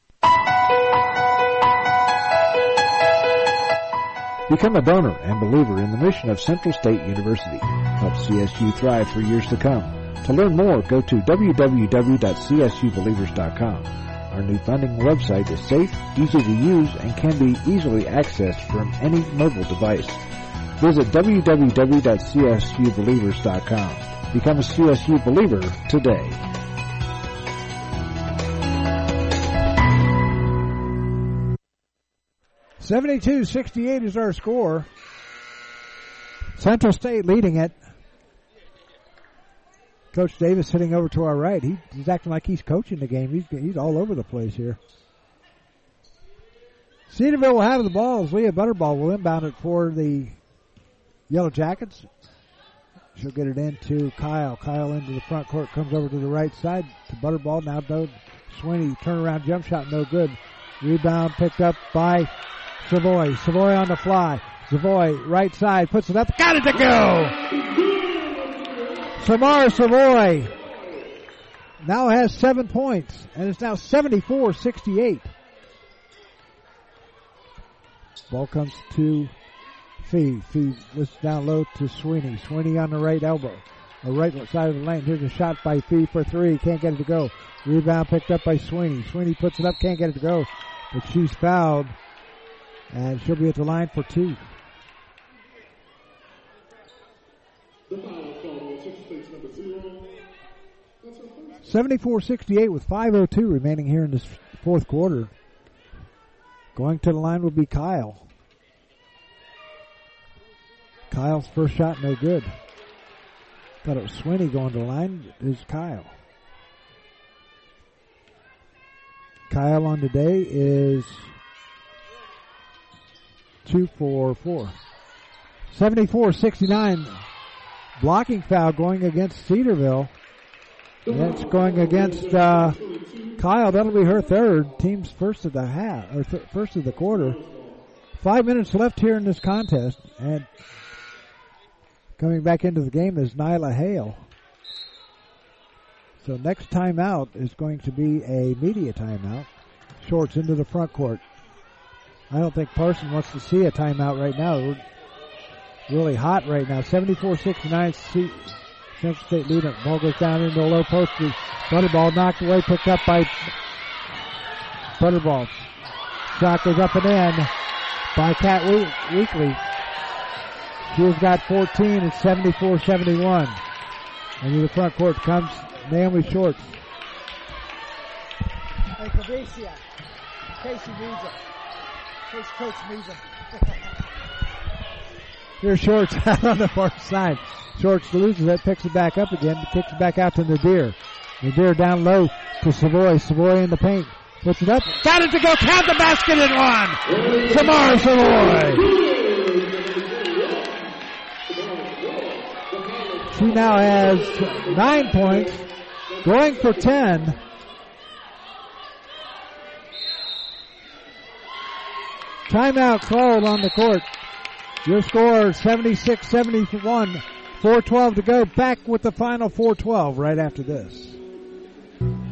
Become a donor and believer in the mission of Central State University. Help CSU thrive for years to come. To learn more, go to www.csubelievers.com. Our new funding website is safe, easy to use, and can be easily accessed from any mobile device. Visit www.csubelievers.com. Become a CSU believer today. Seventy-two sixty-eight is our score. Central State leading it. Coach Davis sitting over to our right. He, he's acting like he's coaching the game. He's, he's all over the place here. Cedarville will have the ball as Leah Butterbaugh will inbound it for the Yellow Jackets. She'll get it into Kyle. Kyle into the front court, comes over to the right side to Butterbaugh. Now Doug Sweeney, turnaround jump shot, no good. Rebound picked up by Savoy. Savoy on the fly. Savoy, right side, puts it up. Got it to go! Samar Savoy now has seven points, and it's now 74-68. Ball comes to Fee. Fee lifts down low to Sweeney. Sweeney on the right elbow. The right side of the lane. Here's a shot by Fee for three. Can't get it to go. Rebound picked up by Sweeney. Sweeney puts it up. Can't get it to go. But she's fouled. And she'll be at the line for two. 74-68 with 5.02 remaining here in this fourth quarter. Going to the line will be Kyle. Kyle's first shot no good. Thought it was Sweeney going to the line. Is Kyle. Kyle on today is two four four. 74-69. Blocking foul going against Cedarville. That's going against uh, Kyle. That'll be her third. Team's first of the half or th- first of the quarter. Five minutes left here in this contest, and coming back into the game is Nyla Hale. So next timeout is going to be a media timeout. Shorts into the front court. I don't think Parson wants to see a timeout right now. We're really hot right now. 74-69 Central State leader. Ball goes down into the low post. Butterbaugh knocked away, picked up by Butterbaugh. Shot goes up and in by Cat Weekly. She has got 14. It's 74-71. And to the front court comes Naomi Shorts. Hey, Fabricia. Casey needs coach needs it. Here's Shorts out on the far side. Shorts loses it, picks it back up again, kicks it back out to Nadir. Nadir down low to Savoy. Savoy in the paint. Puts it up. Got it to go. Count the basket in one. Samara Savoy. She now has nine points. Going for ten. Timeout called on the court. Your score 76-71. 412 to go. Back with the final 412 right after this.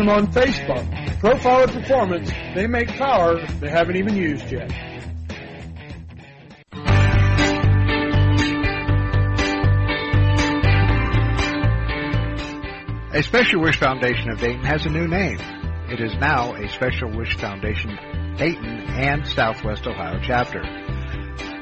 them on Facebook. Profiler Performance, they make power they haven't even used yet. A Special Wish Foundation of Dayton has a new name. It is now a Special Wish Foundation Dayton and Southwest Ohio chapter.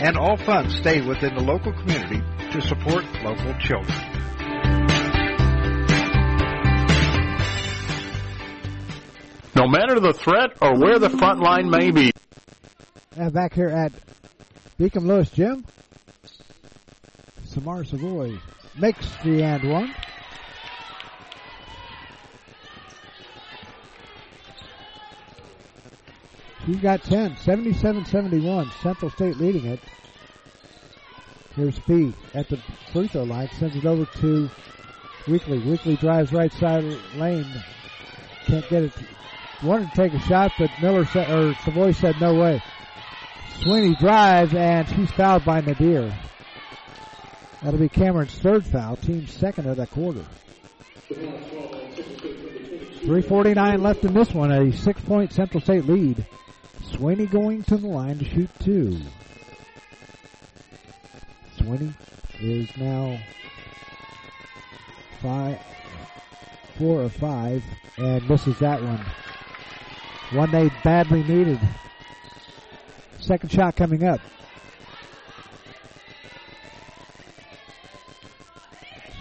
and all funds stay within the local community to support local children. No matter the threat or where the front line may be. And back here at Beacom Lewis Gym, Samar Savoy makes the and one. She's got 10, 77-71. Central State leading it. Here's Fee at the free throw line. Sends it over to Weekly. Weekly drives right side lane. Can't get it. Wanted to take a shot, but Miller said, or Savoy said no way. Sweeney drives and she's fouled by Nadir. That'll be Cameron's third foul, team's second of the quarter. 349 left in this one, a six point Central State lead. Sweeney going to the line to shoot two. Sweeney is now five, four or five, and misses that one. One they badly needed. Second shot coming up.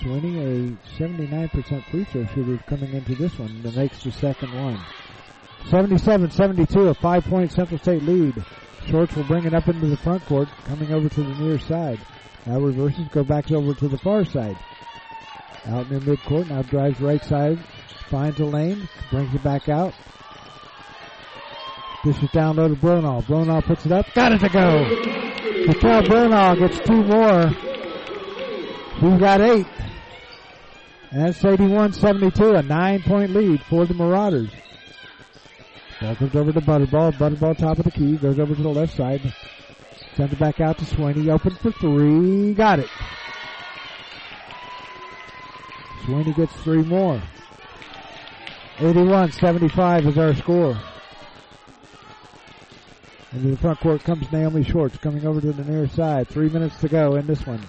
Sweeney, a 79% free throw shooter coming into this one that makes the second one. 77-72, a five-point Central State lead. Shorts will bring it up into the front court, coming over to the near side. Now reverses, go back over to the far side. Out near midcourt, now drives right side, finds a lane, brings it back out. This is down low to Bronaugh. Bronaugh puts it up. Got it to go. Mikel Bronaugh gets two more. He's got eight. And that's 81-72, a nine-point lead for the Marauders. Ball comes over to Butterbaugh. Butterbaugh top of the key. Goes over to the left side. Sends it back out to Sweeney. Open for three. Got it. Sweeney gets three more. 81-75 is our score. Into the front court comes Naomi Shorts coming over to the near side. Three minutes to go in this one.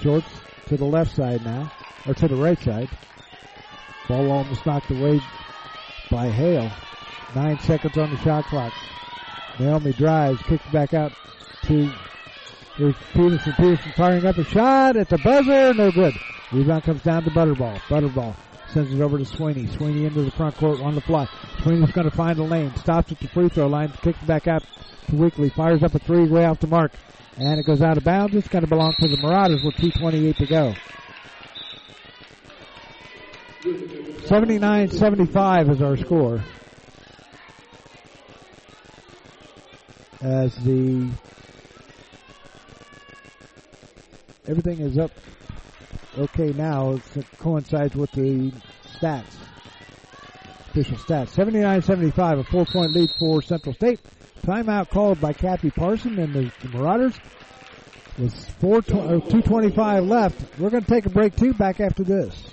Shorts to the left side now, or to the right side. Ball almost knocked away by Hale. Nine seconds on the shot clock. Naomi drives, kicks back out to Peterson. Peterson firing up a shot at the buzzer, no good. Rebound comes down to Butterbaugh. Butterbaugh sends it over to Sweeney. Sweeney into the front court on the fly. Sweeney's going to find a lane. Stops at the free throw line. Kicks back out to Weekly. Fires up a three way off the mark. And it goes out of bounds. It's going to belong to the Marauders with 2.28 to go. 79-75 is our score. As the everything is up okay now. It coincides with the stats, official stats. 79-75, a four-point lead for Central State. Timeout called by Kathy Parson and the, the Marauders. With four uh, 225 left, we're going to take a break too. Back after this.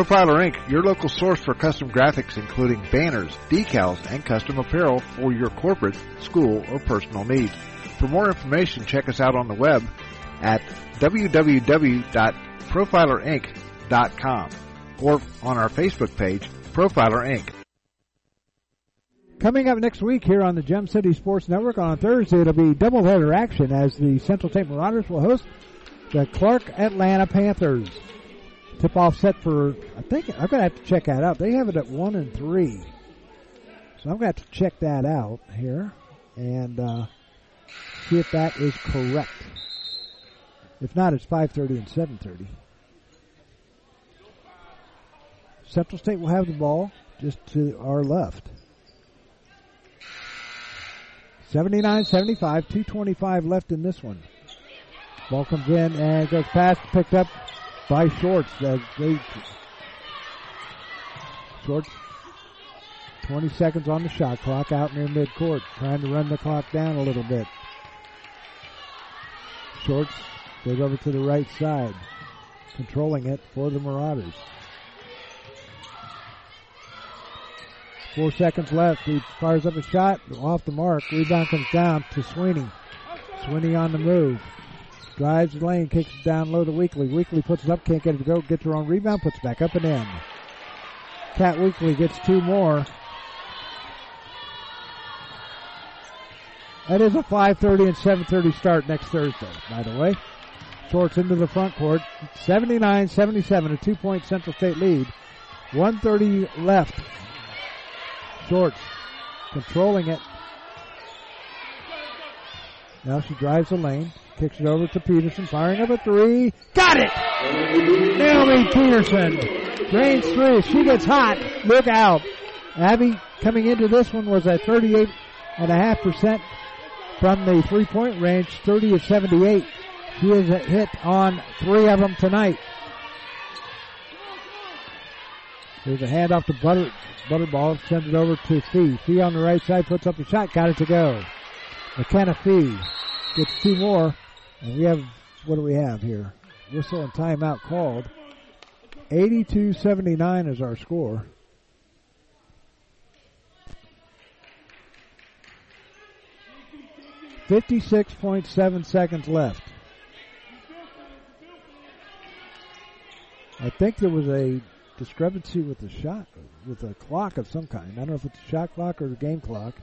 Profiler Inc., your local source for custom graphics including banners, decals, and custom apparel for your corporate, school, or personal needs. For more information, check us out on the web at www.profilerinc.com or on our Facebook page, Profiler Inc. Coming up next week here on the Gem City Sports Network on Thursday, it'll be doubleheader action as the Central State Marauders will host the Clark Atlanta Panthers. Tip off set for, I think, I'm to have to check that out. They have it at 1 and 3. So I'm to have to check that out here and uh, see if that is correct. If not, it's 5.30 and 7.30. Central State will have the ball just to our left. 79-75, 225 left in this one. Ball comes in and goes past, picked up by Shorts. Uh, they, Shorts, 20 seconds on the shot clock out near midcourt, trying to run the clock down a little bit. Shorts goes over to the right side, controlling it for the Marauders. Four seconds left. He fires up a shot off the mark. Rebound comes down to Sweeney. Sweeney on the move. Drives the lane, kicks it down low to Weekly. Weekly puts it up, can't get it to go, gets her own rebound, puts it back up and in. Cat Weekly gets two more. That is a 5.30 and 7.30 start next Thursday, by the way. Shorts into the front court. 79-77, a two-point Central State lead. 130 left. Shorts controlling it. Now she drives the lane, kicks it over to Peterson, firing up a three. Got it! Naomi Peterson drains three. She gets hot. Look out. Abby coming into this one was at 38 and a half percent from the three point range, 30 of 78. She has hit on three of them tonight. There's a handoff to Butter, Butterbaugh, sends it over to Fee. Fee on the right side puts up the shot, got it to go. McKenna Fee gets two more, and we have, what do we have here? Whistle and timeout called. 82-79 is our score. Fifty-six point seven seconds left. I think there was a discrepancy with the shot, with a clock of some kind. I don't know if it's a shot clock or a game clock.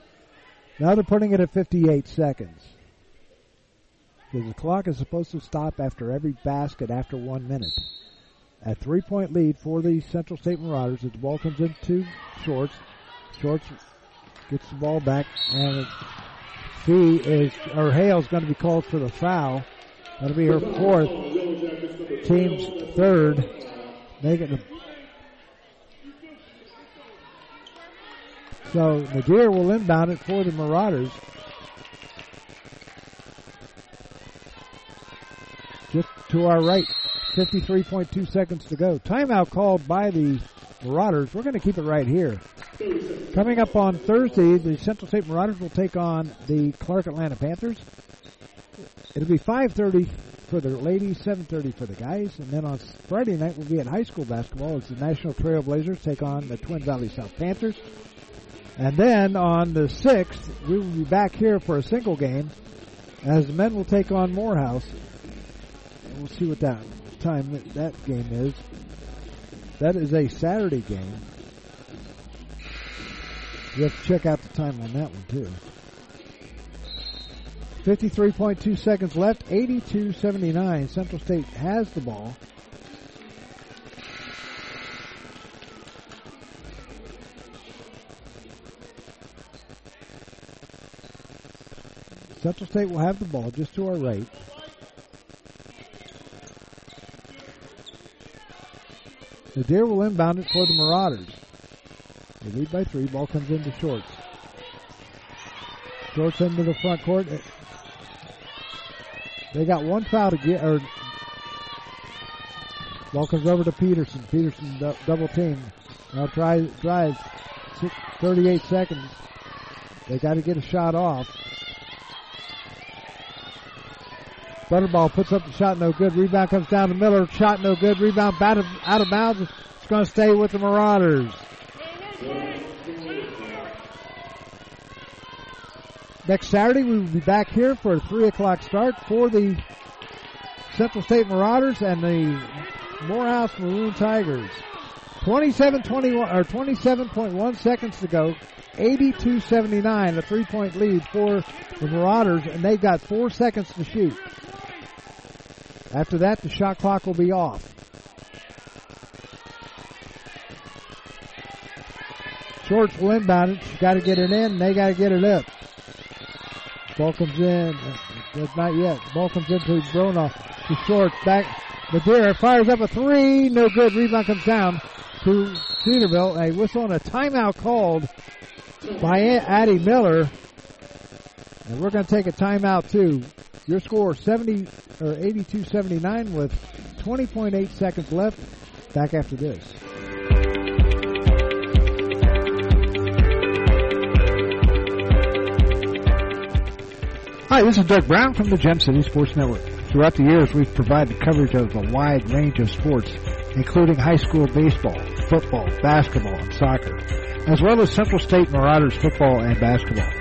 Now they're putting it at 58 seconds. Because the clock is supposed to stop after every basket after one minute. A three point lead for the Central State Marauders as the ball comes into Shorts. Shorts gets the ball back and Fee is, or Hale's going to be called for the foul. That'll be her fourth. Team's third. Making the So Nadir will inbound it for the Marauders. Just to our right, 53.2 seconds to go. Timeout called by the Marauders. We're going to keep it right here. Coming up on Thursday, the Central State Marauders will take on the Clark Atlanta Panthers. It'll be 5:30 for the ladies, 7:30 for the guys, and then on Friday night we'll be at high school basketball as the National Trailblazers take on the Twin Valley South Panthers. And then on the 6th, we will be back here for a single game as the men will take on Morehouse. We'll see what that time that game is. That is a Saturday game. You have to check out the time on that one too. 53.2 seconds left, 82-79. Central State has the ball. Central State will have the ball just to our right. The Deer will inbound it for the Marauders. They lead by three. Ball comes into Shorts. Shorts into the front court. They got one foul to get, or ball comes over to Peterson. Peterson double team. Now tries, drives. Six, 38 seconds. They got to get a shot off. Butterbaugh puts up the shot, no good. Rebound comes down to Miller. Shot, no good. Rebound of, out of bounds. It's going to stay with the Marauders. Next Saturday, we will be back here for a 3 o'clock start for the Central State Marauders and the Morehouse Maroon Tigers. 27 21 or 27.1 seconds to go. 82-79, a three-point lead for the Marauders, and they've got four seconds to shoot. After that, the shot clock will be off. Shorts will inbound it. She's got to get it in, they got to get it up. Ball comes in. Uh, not yet. Ball comes into Bronaugh. To Shorts. Back. Madeira fires up a three. No good. Rebound comes down to Cedarville. A whistle and a timeout called by Addie Miller. And we're going to take a timeout too. Your score 70 or 82-79 with 20.8 seconds left. Back after this. Hi, this is Doug Brown from the Gem City Sports Network. Throughout the years, we've provided coverage of a wide range of sports, including high school baseball, football, basketball, and soccer, as well as Central State Marauders football and basketball.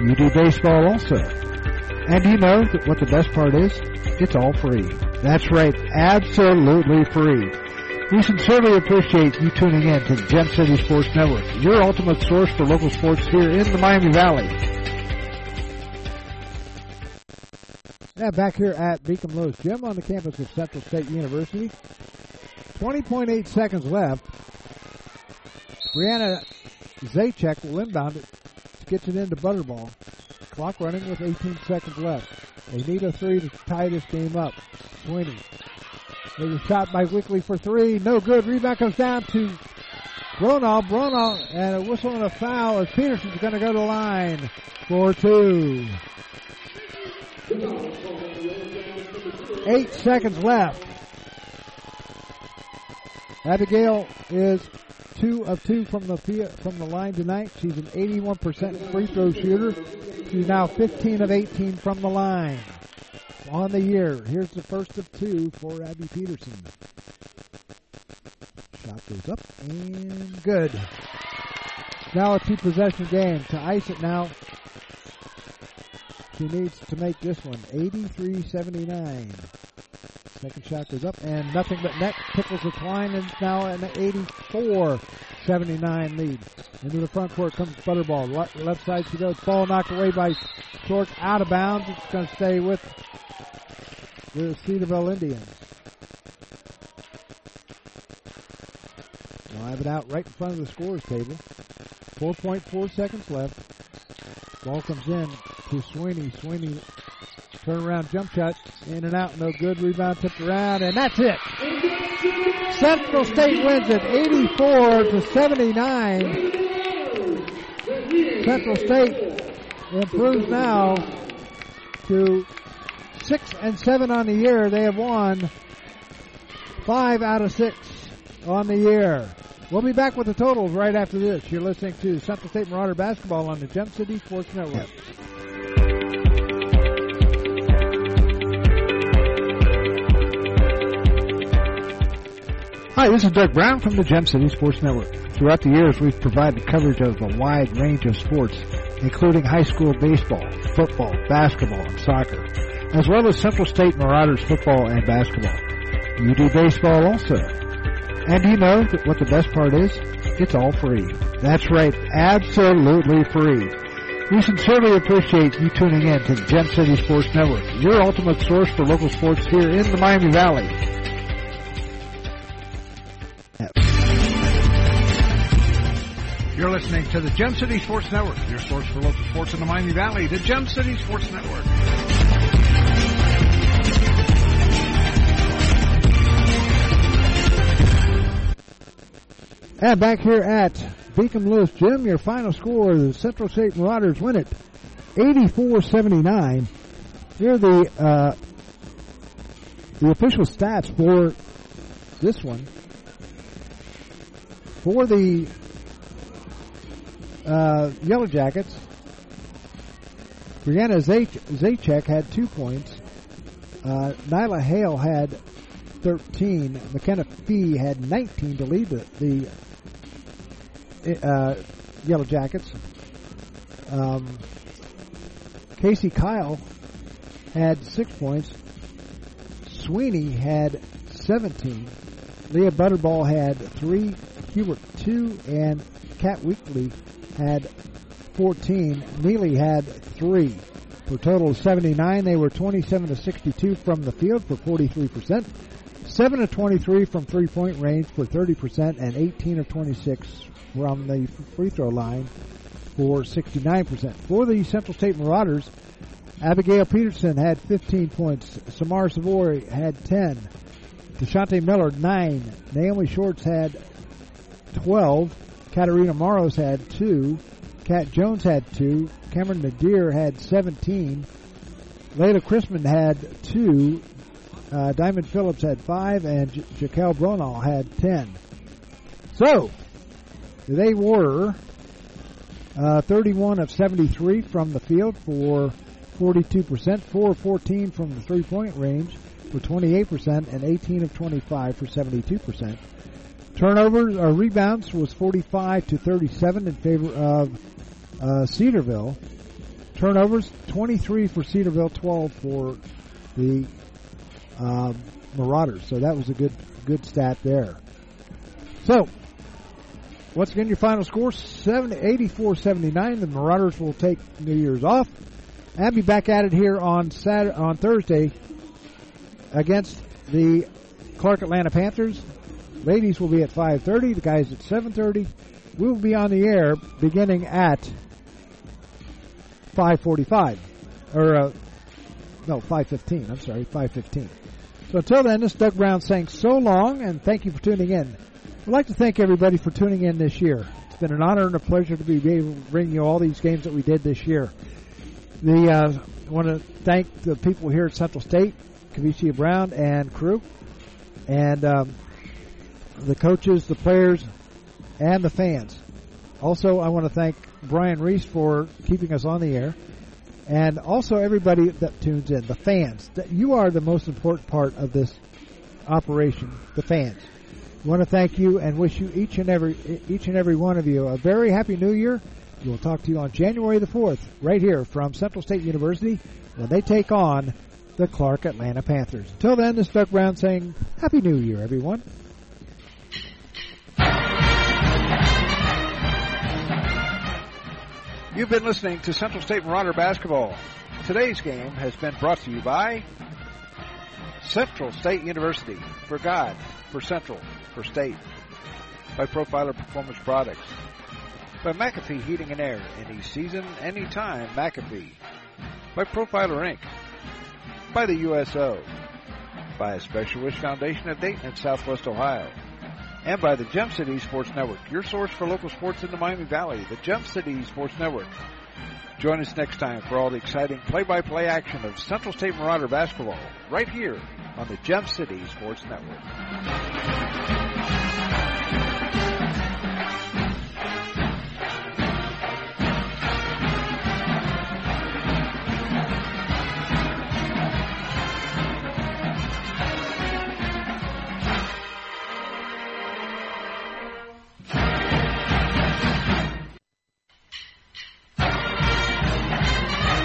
You do baseball also. And you know what the best part is? It's all free. That's right, absolutely free. We sincerely appreciate you tuning in to the Gem City Sports Network, your ultimate source for local sports here in the Miami Valley. Yeah, back here at Beacom Lewis Gym on the campus of Central State University. 20.8 seconds left. Brianna Zaychek will inbound it. Gets it into Butterbaugh. Clock running with 18 seconds left. They need a three to tie this game up. Sweeney. There's a shot by Wickley for three. No good. Rebound comes down to Bronaugh. Bronaugh and a whistle and a foul as Peterson's going to go to the line for two. Eight seconds left. Abigail is two of two from the from the line tonight. She's an 81% free throw shooter. She's now 15 of 18 from the line on the year. Here's the first of two for Abby Peterson. Shot goes up and good. Now a two possession game. To ice it now, she needs to make this one 83-79. Second shot goes up and nothing but net tickles the twine and now an 84-79 lead. Into the front court comes Butterbaugh. Le- left side she goes. Ball knocked away by Short out of bounds. It's going to stay with the Cedarville Indians. They'll have it out right in front of the scorers table. 4.4 seconds left. Ball comes in to Sweeney. Sweeney turn around jump shot in and out, no good. Rebound tipped around, and that's it. Central State wins it 84 to 79. Central State improves now to six and seven on the year. They have won five out of six on the year. We'll be back with the totals right after this. You're listening to Central State Marauder basketball on the Gem City Sports Network. Hi, this is Doug Brown from the Gem City Sports Network. Throughout the years, we've provided coverage of a wide range of sports, including high school baseball, football, basketball, and soccer, as well as Central State Marauders football and basketball. You do baseball also. And you know what the best part is? It's all free. That's right, absolutely free. We sincerely appreciate you tuning in to the Gem City Sports Network, your ultimate source for local sports here in the Miami Valley. You're listening to the Gem City Sports Network, your source for local sports in the Miami Valley, the Gem City Sports Network. And back here at Beacom Lewis Gym, your final score, the Central State Marauders win it 84-79. Here are the, uh, the official stats for this one. For the uh, Yellow Jackets, Brianna Zaychek had two points. Uh, Nyla Hale had 13. McKenna Fee had 19 to lead the, the uh, Yellow Jackets. Um, Casey Kyle had six points. Sweeney had 17. Leah Butterbaugh had three. Hubert two, and Cat Weekly had 14. Neely had three. For total of 79, they were 27 to 62 from the field for 43%, 7 to 23 from three point range for 30%, and 18 of 26 from the free throw line for 69%. For the Central State Marauders, Abigail Peterson had 15 points. Samar Savoy had 10. Deshante Miller, 9. Naomi Shorts had 12. Katarina Morrows had 2. Kat Jones had 2. Cameron Nadir had 17. Layla Christman had 2. Uh, Diamond Phillips had 5. And J- Jaquel Bronaugh had 10. So, they were uh, 31 of 73 from the field for 42%, 4 of 14 from the three point range for 28%, and 18 of 25 for 72%. Turnovers or rebounds was 45 to 37 in favor of uh, Cedarville. Turnovers 23 for Cedarville, 12 for the um, Marauders. So that was a good good stat there. So once again, your final score 84-79. The Marauders will take New Year's off. And be back at it here on Saturday, on Thursday against the Clark Atlanta Panthers. Ladies will be at 5:30. The guys at 7:30. We will be on the air beginning at 5:45, or uh, no 5:15. I'm sorry, 5:15. So until then, this is Doug Brown saying so long and thank you for tuning in. I'd like to thank everybody for tuning in this year. It's been an honor and a pleasure to be able to bring you all these games that we did this year. The uh, I want to thank the people here at Central State, Kavicia Brown and crew, and um, the coaches, the players, and the fans. Also, I want to thank Brian Reese for keeping us on the air, and also everybody that tunes in, the fans. You are the most important part of this operation, the fans. Want to thank you and wish you each and every each and every one of you a very happy New Year. We will talk to you on January the fourth, right here from Central State University, when they take on the Clark Atlanta Panthers. Until then, this is Doug Brown saying Happy New Year, everyone. You've been listening to Central State Marauder Basketball. Today's game has been brought to you by Central State University, for God, for Central, for State, by Profiler Performance Products, by McAfee Heating and Air, any season, any time, McAfee, by Profiler Inc., by the USO, by a Special Wish Foundation of Dayton and Southwest Ohio, and by the Gem City Sports Network, your source for local sports in the Miami Valley, the Gem City Sports Network. Join us next time for all the exciting play-by-play action of Central State Marauder basketball right here on the Gem City Sports Network.